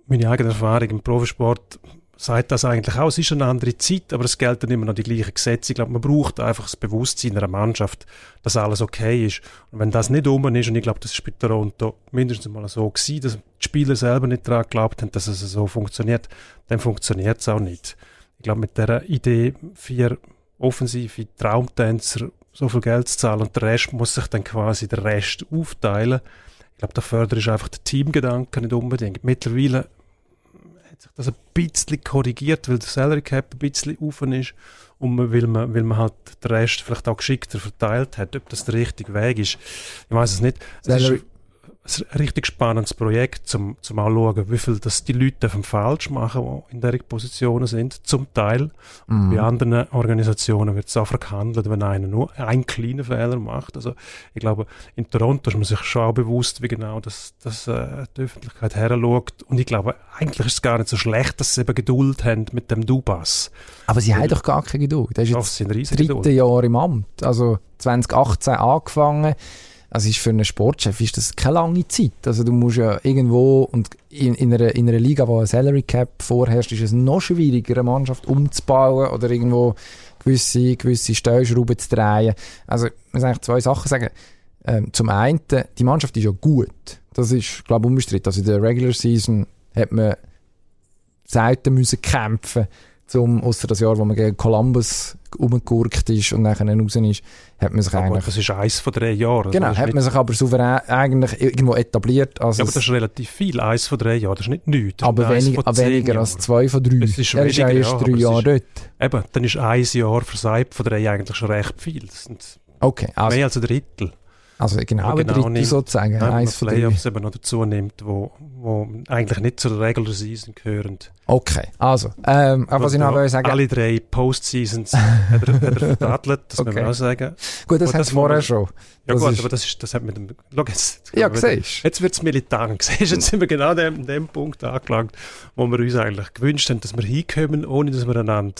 Meine eigene Erfahrung im Profisport sagt das eigentlich auch. Es ist eine andere Zeit, aber es gelten immer noch die gleichen Gesetze. Ich glaube, man braucht einfach das Bewusstsein einer Mannschaft, dass alles okay ist. Und wenn das nicht um ist, und ich glaube, das ist bei Toronto mindestens mal so gewesen, dass die Spieler selber nicht daran geglaubt haben, dass es so funktioniert, dann funktioniert es auch nicht. Ich glaube, mit der Idee, vier offensive Traumtänzer so viel Geld zu zahlen und der Rest muss sich dann quasi der Rest aufteilen. Ich glaube, der Förder ist einfach der Teamgedanke nicht unbedingt. Mittlerweile hat sich das ein bisschen korrigiert, weil der Salary Cap ein bisschen offen ist und weil man, weil man halt den Rest vielleicht auch geschickter verteilt hat. Ob das der richtige Weg ist, ich weiß es nicht. Salary, ein richtig spannendes Projekt, zum, zum auch schauen, wie viel das die Leute falsch machen, die in dieser Positionen sind, zum Teil. Mhm. Bei anderen Organisationen wird es auch verhandelt, wenn einer nur einen kleinen Fehler macht. Also ich glaube, in Toronto ist man sich schon auch bewusst, wie genau das, das äh, die Öffentlichkeit heranschaut. Und ich glaube, eigentlich ist es gar nicht so schlecht, dass sie eben Geduld haben mit dem Dubas. Aber sie Weil, haben doch gar keine Geduld. Das ist jetzt das dritte Jahr im Amt. Also 2018 angefangen also ist für einen Sportchef ist das keine lange Zeit. Also du musst ja irgendwo und in, in, einer, in einer Liga, wo ein Salary Cap vorherrscht, ist es noch schwieriger, eine Mannschaft umzubauen oder irgendwo gewisse, gewisse Stellschrauben zu drehen. Also man muss eigentlich zwei Sachen sagen. Ähm, zum einen, die Mannschaft ist ja gut. Das ist, glaube ich, unbestritten. Also in der Regular Season hat man selten müssen kämpfen zum, ausser das Jahr, wo man gegen Columbus umgegurkt ist und nachher raus ist, hat man sich aber eigentlich... das ist eins von drei Jahren. Genau, hat man sich aber souverän eigentlich irgendwo etabliert. Also ja, aber das ist relativ viel, eins von drei Jahren, das ist nicht nichts. Aber wenig, weniger Jahren. als zwei von drei. Das ist er ist ja erst drei Jahre dort. Eben, dann ist ein Jahr versagt von drei eigentlich schon recht viel. Das sind okay, also, mehr als ein Drittel. Also genau, genau Drittel nimmt, sozusagen. Wenn man Playoffs eben noch dazu nimmt, wo, wo eigentlich nicht zur Regular Season gehören. Okay, also, ähm, was ich noch will sagen... Alle drei Postseasons hat er, hat er das okay. muss man auch sagen. Gut, das, das vorher schon. Ja das gut, ist, aber das, ist, das hat mit dem... Schau jetzt. Ja, siehst Jetzt wird es militant. Siehst, jetzt sind wir genau an dem, dem Punkt angelangt, wo wir uns eigentlich gewünscht haben, dass wir hinkommen, ohne dass wir einander...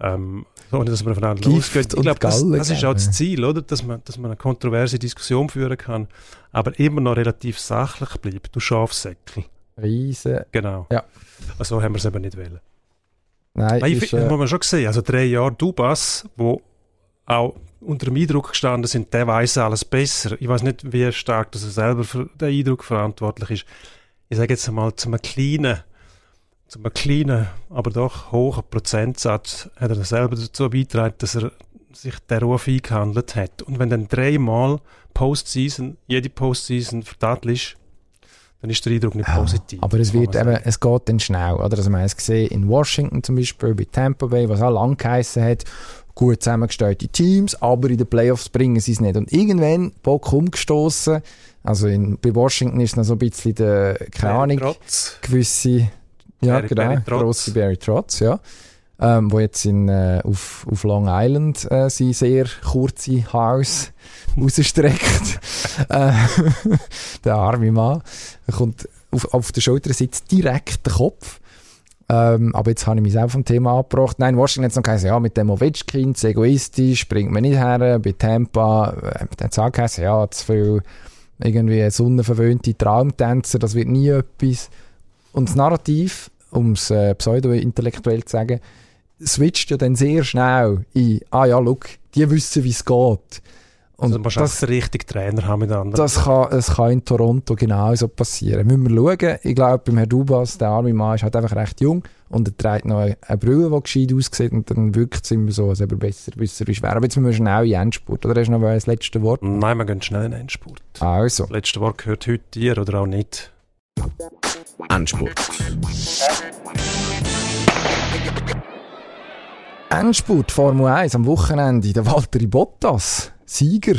Ähm, ohne dass man aufeinander losgeht. Ich glaube, das, das ist auch das Ziel, oder? Dass man, dass man eine kontroverse Diskussion führen kann, aber immer noch relativ sachlich bleibt. Du Schafsäckel. Riese. Genau. Ja. Also haben wir es eben nicht wollen. Nein, Nein ich, äh, muss man schon sehen. Also drei Jahre Dubas, wo auch unter dem Eindruck gestanden sind, der weiß alles besser. Ich weiß nicht, wie stark dass er selber für den Eindruck verantwortlich ist. Ich sage jetzt einmal, zu einem kleinen zu einem kleinen, aber doch hohen Prozentsatz hat er selber dazu beigetragen, dass er sich der Ruf eingehandelt hat. Und wenn dann dreimal Postseason, jede Postseason vertadelt ist, dann ist der Eindruck nicht ja, positiv. Aber es wird eben, es geht dann schnell, oder? Also man hat es gesehen in Washington zum Beispiel, bei Tampa Bay, was auch lang geheissen hat, gut zusammengestellte Teams, aber in den Playoffs bringen sie es nicht. Und irgendwann, Bock umgestoßen, also in, bei Washington ist noch so ein bisschen der, keine Ahnung, gewisse, ja Barry, genau, Barry Trotz. grosse Barry Trotz, ja. Ähm, wo jetzt in, äh, auf, auf Long Island äh, sein sehr kurze Haus rausstreckt. äh, der arme Mann. Er kommt auf, auf der Schulter sitzt direkt der Kopf. Ähm, aber jetzt habe ich mich auch vom Thema abgebracht. Nein, Washington hat noch geheißen, ja, mit dem Ovechkin, zu egoistisch, bringt man nicht her. Bei Tampa äh, hat es auch geheißen, ja, zu viel irgendwie sonnenverwöhnte Traumtänzer, das wird nie etwas. Und das Narrativ, um es äh, pseudo-intellektuell zu sagen, switcht ja dann sehr schnell in, ah ja, look, die wissen, wie es geht. Und also man das, den richtigen Trainer haben miteinander. Das kann, das kann in Toronto genauso passieren. Müssen wir schauen. Ich glaube, beim Herrn Dubas, der arme Mann, ist halt einfach recht jung und er trägt noch eine, Brille, die gescheit aussieht und dann wirkt es immer so, als ob er besser wie schwer. Aber jetzt müssen wir schnell in Endspurt. Oder hast du noch ein letztes Wort? Nein, wir gehen schnell in Endspurt. Also. Das letzte Wort gehört heute dir oder auch nicht. Endspurt. Endspurt Formel 1 am Wochenende. Der Walter Bottas, Sieger,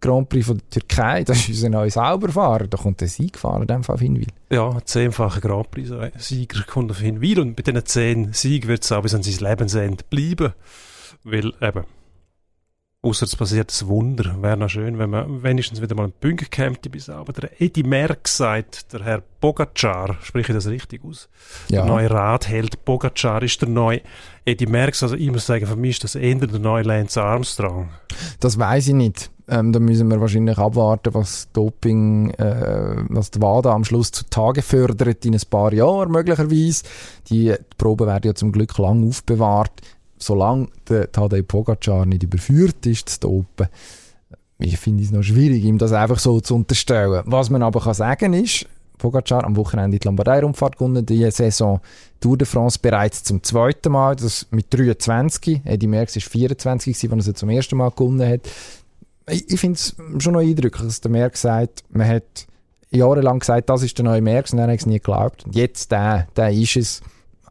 Grand Prix von der Türkei. Das ist unser neuer Sauberfahrer. Da kommt der Sieg fahren, in dem Fall auf Hinwil. Ja, zehnfacher Grand Prix-Sieger kommt auf Hinwil. Und bei diesen zehn Siegen wird es auch bis an sein Lebensende bleiben. Weil eben, Außer es passiert ein Wunder. Wäre noch schön, wenn man wenigstens wieder mal einen Punkt käme bis Aber der Eddie Merck sagt, der Herr Bogacar, spreche ich das richtig aus? Ja. Der neue Radheld Bogacar ist der neue Eddie Merckx. Also ich muss sagen, für mich ist das eher der neue Lance Armstrong. Das weiß ich nicht. Ähm, da müssen wir wahrscheinlich abwarten, was Doping, äh, was die WADA am Schluss zutage fördert in ein paar Jahren möglicherweise. Die, die Proben werden ja zum Glück lang aufbewahrt solange der Tadej Pogacar nicht überführt ist zu Open, ich finde es noch schwierig, ihm das einfach so zu unterstellen. Was man aber kann sagen ist, Pogacar am Wochenende die Lombardei-Rundfahrt gewonnen, die Saison Tour de France bereits zum zweiten Mal, das mit 23, Eddie Merckx war 24 als er sie zum ersten Mal gewonnen hat. Ich, ich finde es schon noch eindrücklich, dass der Merckx sagt, man hat jahrelang gesagt, das ist der neue Merckx und dann hat es nie geglaubt. Jetzt der, der ist es.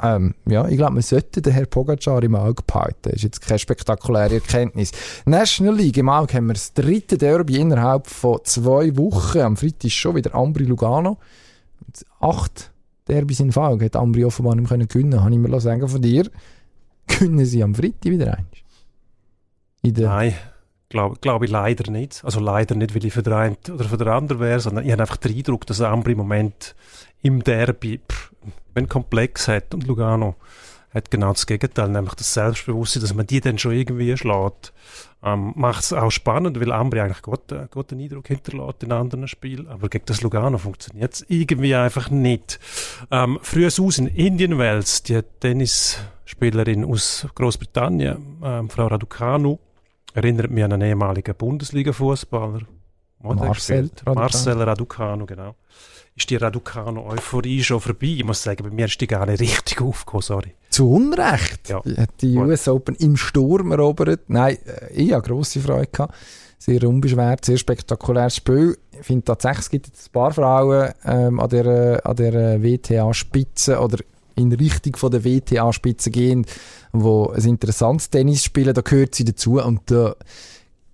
Ähm, ja, ich glaube, man sollte den Herrn Pogacar im Auge behalten. Das ist jetzt keine spektakuläre Erkenntnis. National League, im Auge haben wir das dritte Derby innerhalb von zwei Wochen. Am Freitag ist schon wieder Ambri Lugano. Acht Derbys in Folge hat Ambri offenbar nicht mehr gewinnen können. Habe ich mir sagen von dir. Gewinnen sie am Freitag wieder eins? Nein, glaube glaub ich leider nicht. Also leider nicht, weil ich für den einen oder für den anderen wäre, sondern ich habe einfach den Eindruck, dass Ambri im Moment im Derby pff, wenn komplex hat und Lugano hat genau das Gegenteil, nämlich das Selbstbewusstsein, dass man die dann schon irgendwie schlägt. Ähm, Macht es auch spannend, weil Ambri eigentlich gut, äh, guten Eindruck hinterlässt in anderen Spielen, aber gegen das Lugano funktioniert es irgendwie einfach nicht. Ähm, früher aus in Indian Wells, die Tennisspielerin aus Großbritannien, ähm, Frau Raducanu, erinnert mich an einen ehemaligen Bundesliga-Fußballer. Marcel Raducanu. Marcel Raducanu, genau ist die Raducano-Euphorie schon vorbei. Ich muss sagen, bei mir ist die gar nicht richtig aufgekommen, sorry. Zu Unrecht? Ja. Hat die US Open im Sturm erobert. Nein, äh, ich hatte grosse Freude. Gehabt. Sehr unbeschwert, sehr spektakuläres Spiel. Ich finde tatsächlich, es gibt jetzt ein paar Frauen ähm, an der, an der WTA-Spitze oder in Richtung von der WTA-Spitze gehen, wo ein interessantes Tennis spielen, da gehört sie dazu und da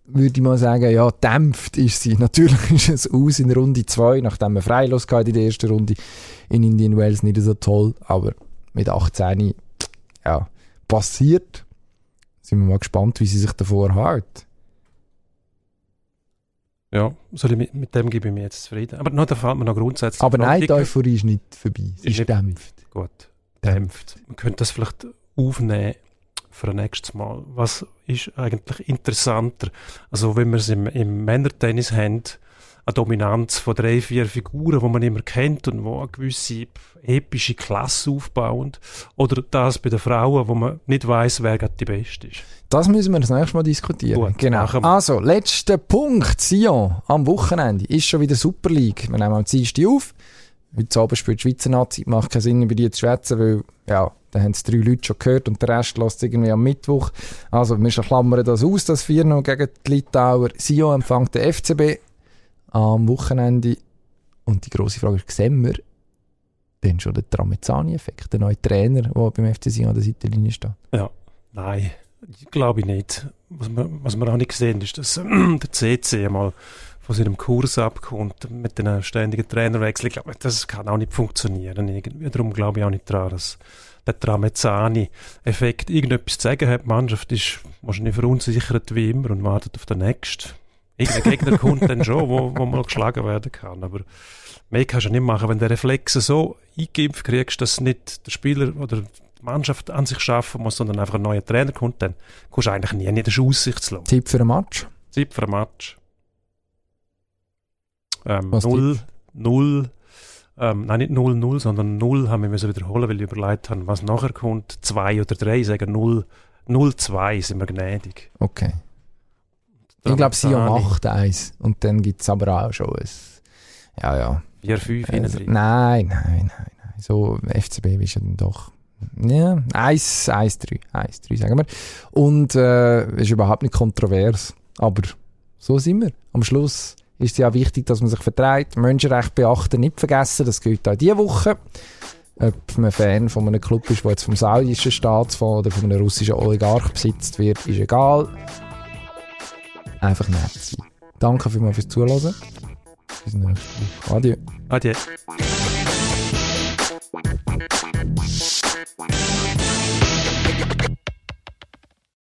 würde ich mal sagen, ja, dämpft ist sie. Natürlich ist es aus in Runde 2, nachdem man freilos in der ersten Runde in Indian Wells nicht so toll, aber mit 18, ja, passiert. Sind wir mal gespannt, wie sie sich davor hält. Ja, soll ich mit, mit, dem gebe ich mir jetzt zufrieden. Aber noch, da fällt mir noch grundsätzlich... Aber nein, die Euphorie ist nicht vorbei. Sie ist, ist dämpft. Gut, dämpft. Man könnte das vielleicht aufnehmen für ein nächstes Mal. Was ist eigentlich interessanter? Also wenn wir es im, im Männertennis haben, eine Dominanz von drei, vier Figuren, die man immer kennt und wo eine gewisse epische Klasse aufbauen. Oder das bei den Frauen, wo man nicht weiß, wer gerade die Beste ist. Das müssen wir das nächste Mal diskutieren. Gut, genau. Also, letzter Punkt. Sion am Wochenende ist schon wieder Super League. Wir nehmen am Dienstag auf. Heute Abend spielt die Schweizer Nazi. Macht keinen Sinn, über die zu schwätzen, weil, ja, da haben es drei Leute schon gehört und der Rest lässt irgendwie am Mittwoch. Also wir klammern das aus, das 4 noch gegen die Litauer. Sio empfängt den FCB am Wochenende Und die grosse Frage ist, sehen wir denn schon den Tramezzani-Effekt, der neue Trainer, der beim FC Sion an der Seitenlinie steht? Ja, nein, glaube ich nicht. Was wir, was wir auch nicht gesehen ist, dass der CC mal von seinem Kurs abkommt mit den ständigen Trainerwechseln. Ich glaube, das kann auch nicht funktionieren. Irgendwie. Darum glaube ich auch nicht daran, dass der Tramezzani-Effekt irgendetwas zu sagen hat. Die Mannschaft ist wahrscheinlich verunsichert wie immer und wartet auf den nächsten. Irgendein Gegner kommt dann schon, wo, wo mal geschlagen werden kann. Aber mehr kannst du nicht machen, wenn du Reflexe so eingeimpft kriegst, dass nicht der Spieler oder die Mannschaft an sich schaffen muss, sondern einfach ein neuer Trainer kommt, dann kommst du eigentlich nie in der aussichtslos. Tipp für ein Match? Tipp für ein Match. Ähm, 0, 0, ähm, nein, nicht 0, 0, sondern 0 haben wir müssen wiederholen, weil ich überlegt haben, was nachher kommt. 2 oder 3, sagen 0, 0, 2 sind wir gnädig. Okay. Ich glaube, Sion macht eins. Und dann gibt es aber auch schon ein. Ja, ja. 4, 5 also, Nein, nein, nein, nein. So FCB ist ja dann doch. Ja, 1, 1, 3. 1, 3, sagen wir. Und äh, ist überhaupt nicht kontrovers. Aber so sind wir. Am Schluss ist es ja wichtig, dass man sich vertreibt. Menschenrechte beachten, nicht vergessen. Das gilt auch diese Woche. Ob man Fan von einem Club ist, der jetzt vom saudischen Staatsfonds oder von einem russischen Oligarch besitzt wird, ist egal einfach nett sein. Danke vielmals fürs Zuhören. Bis nächste Woche. Adieu. Adieu.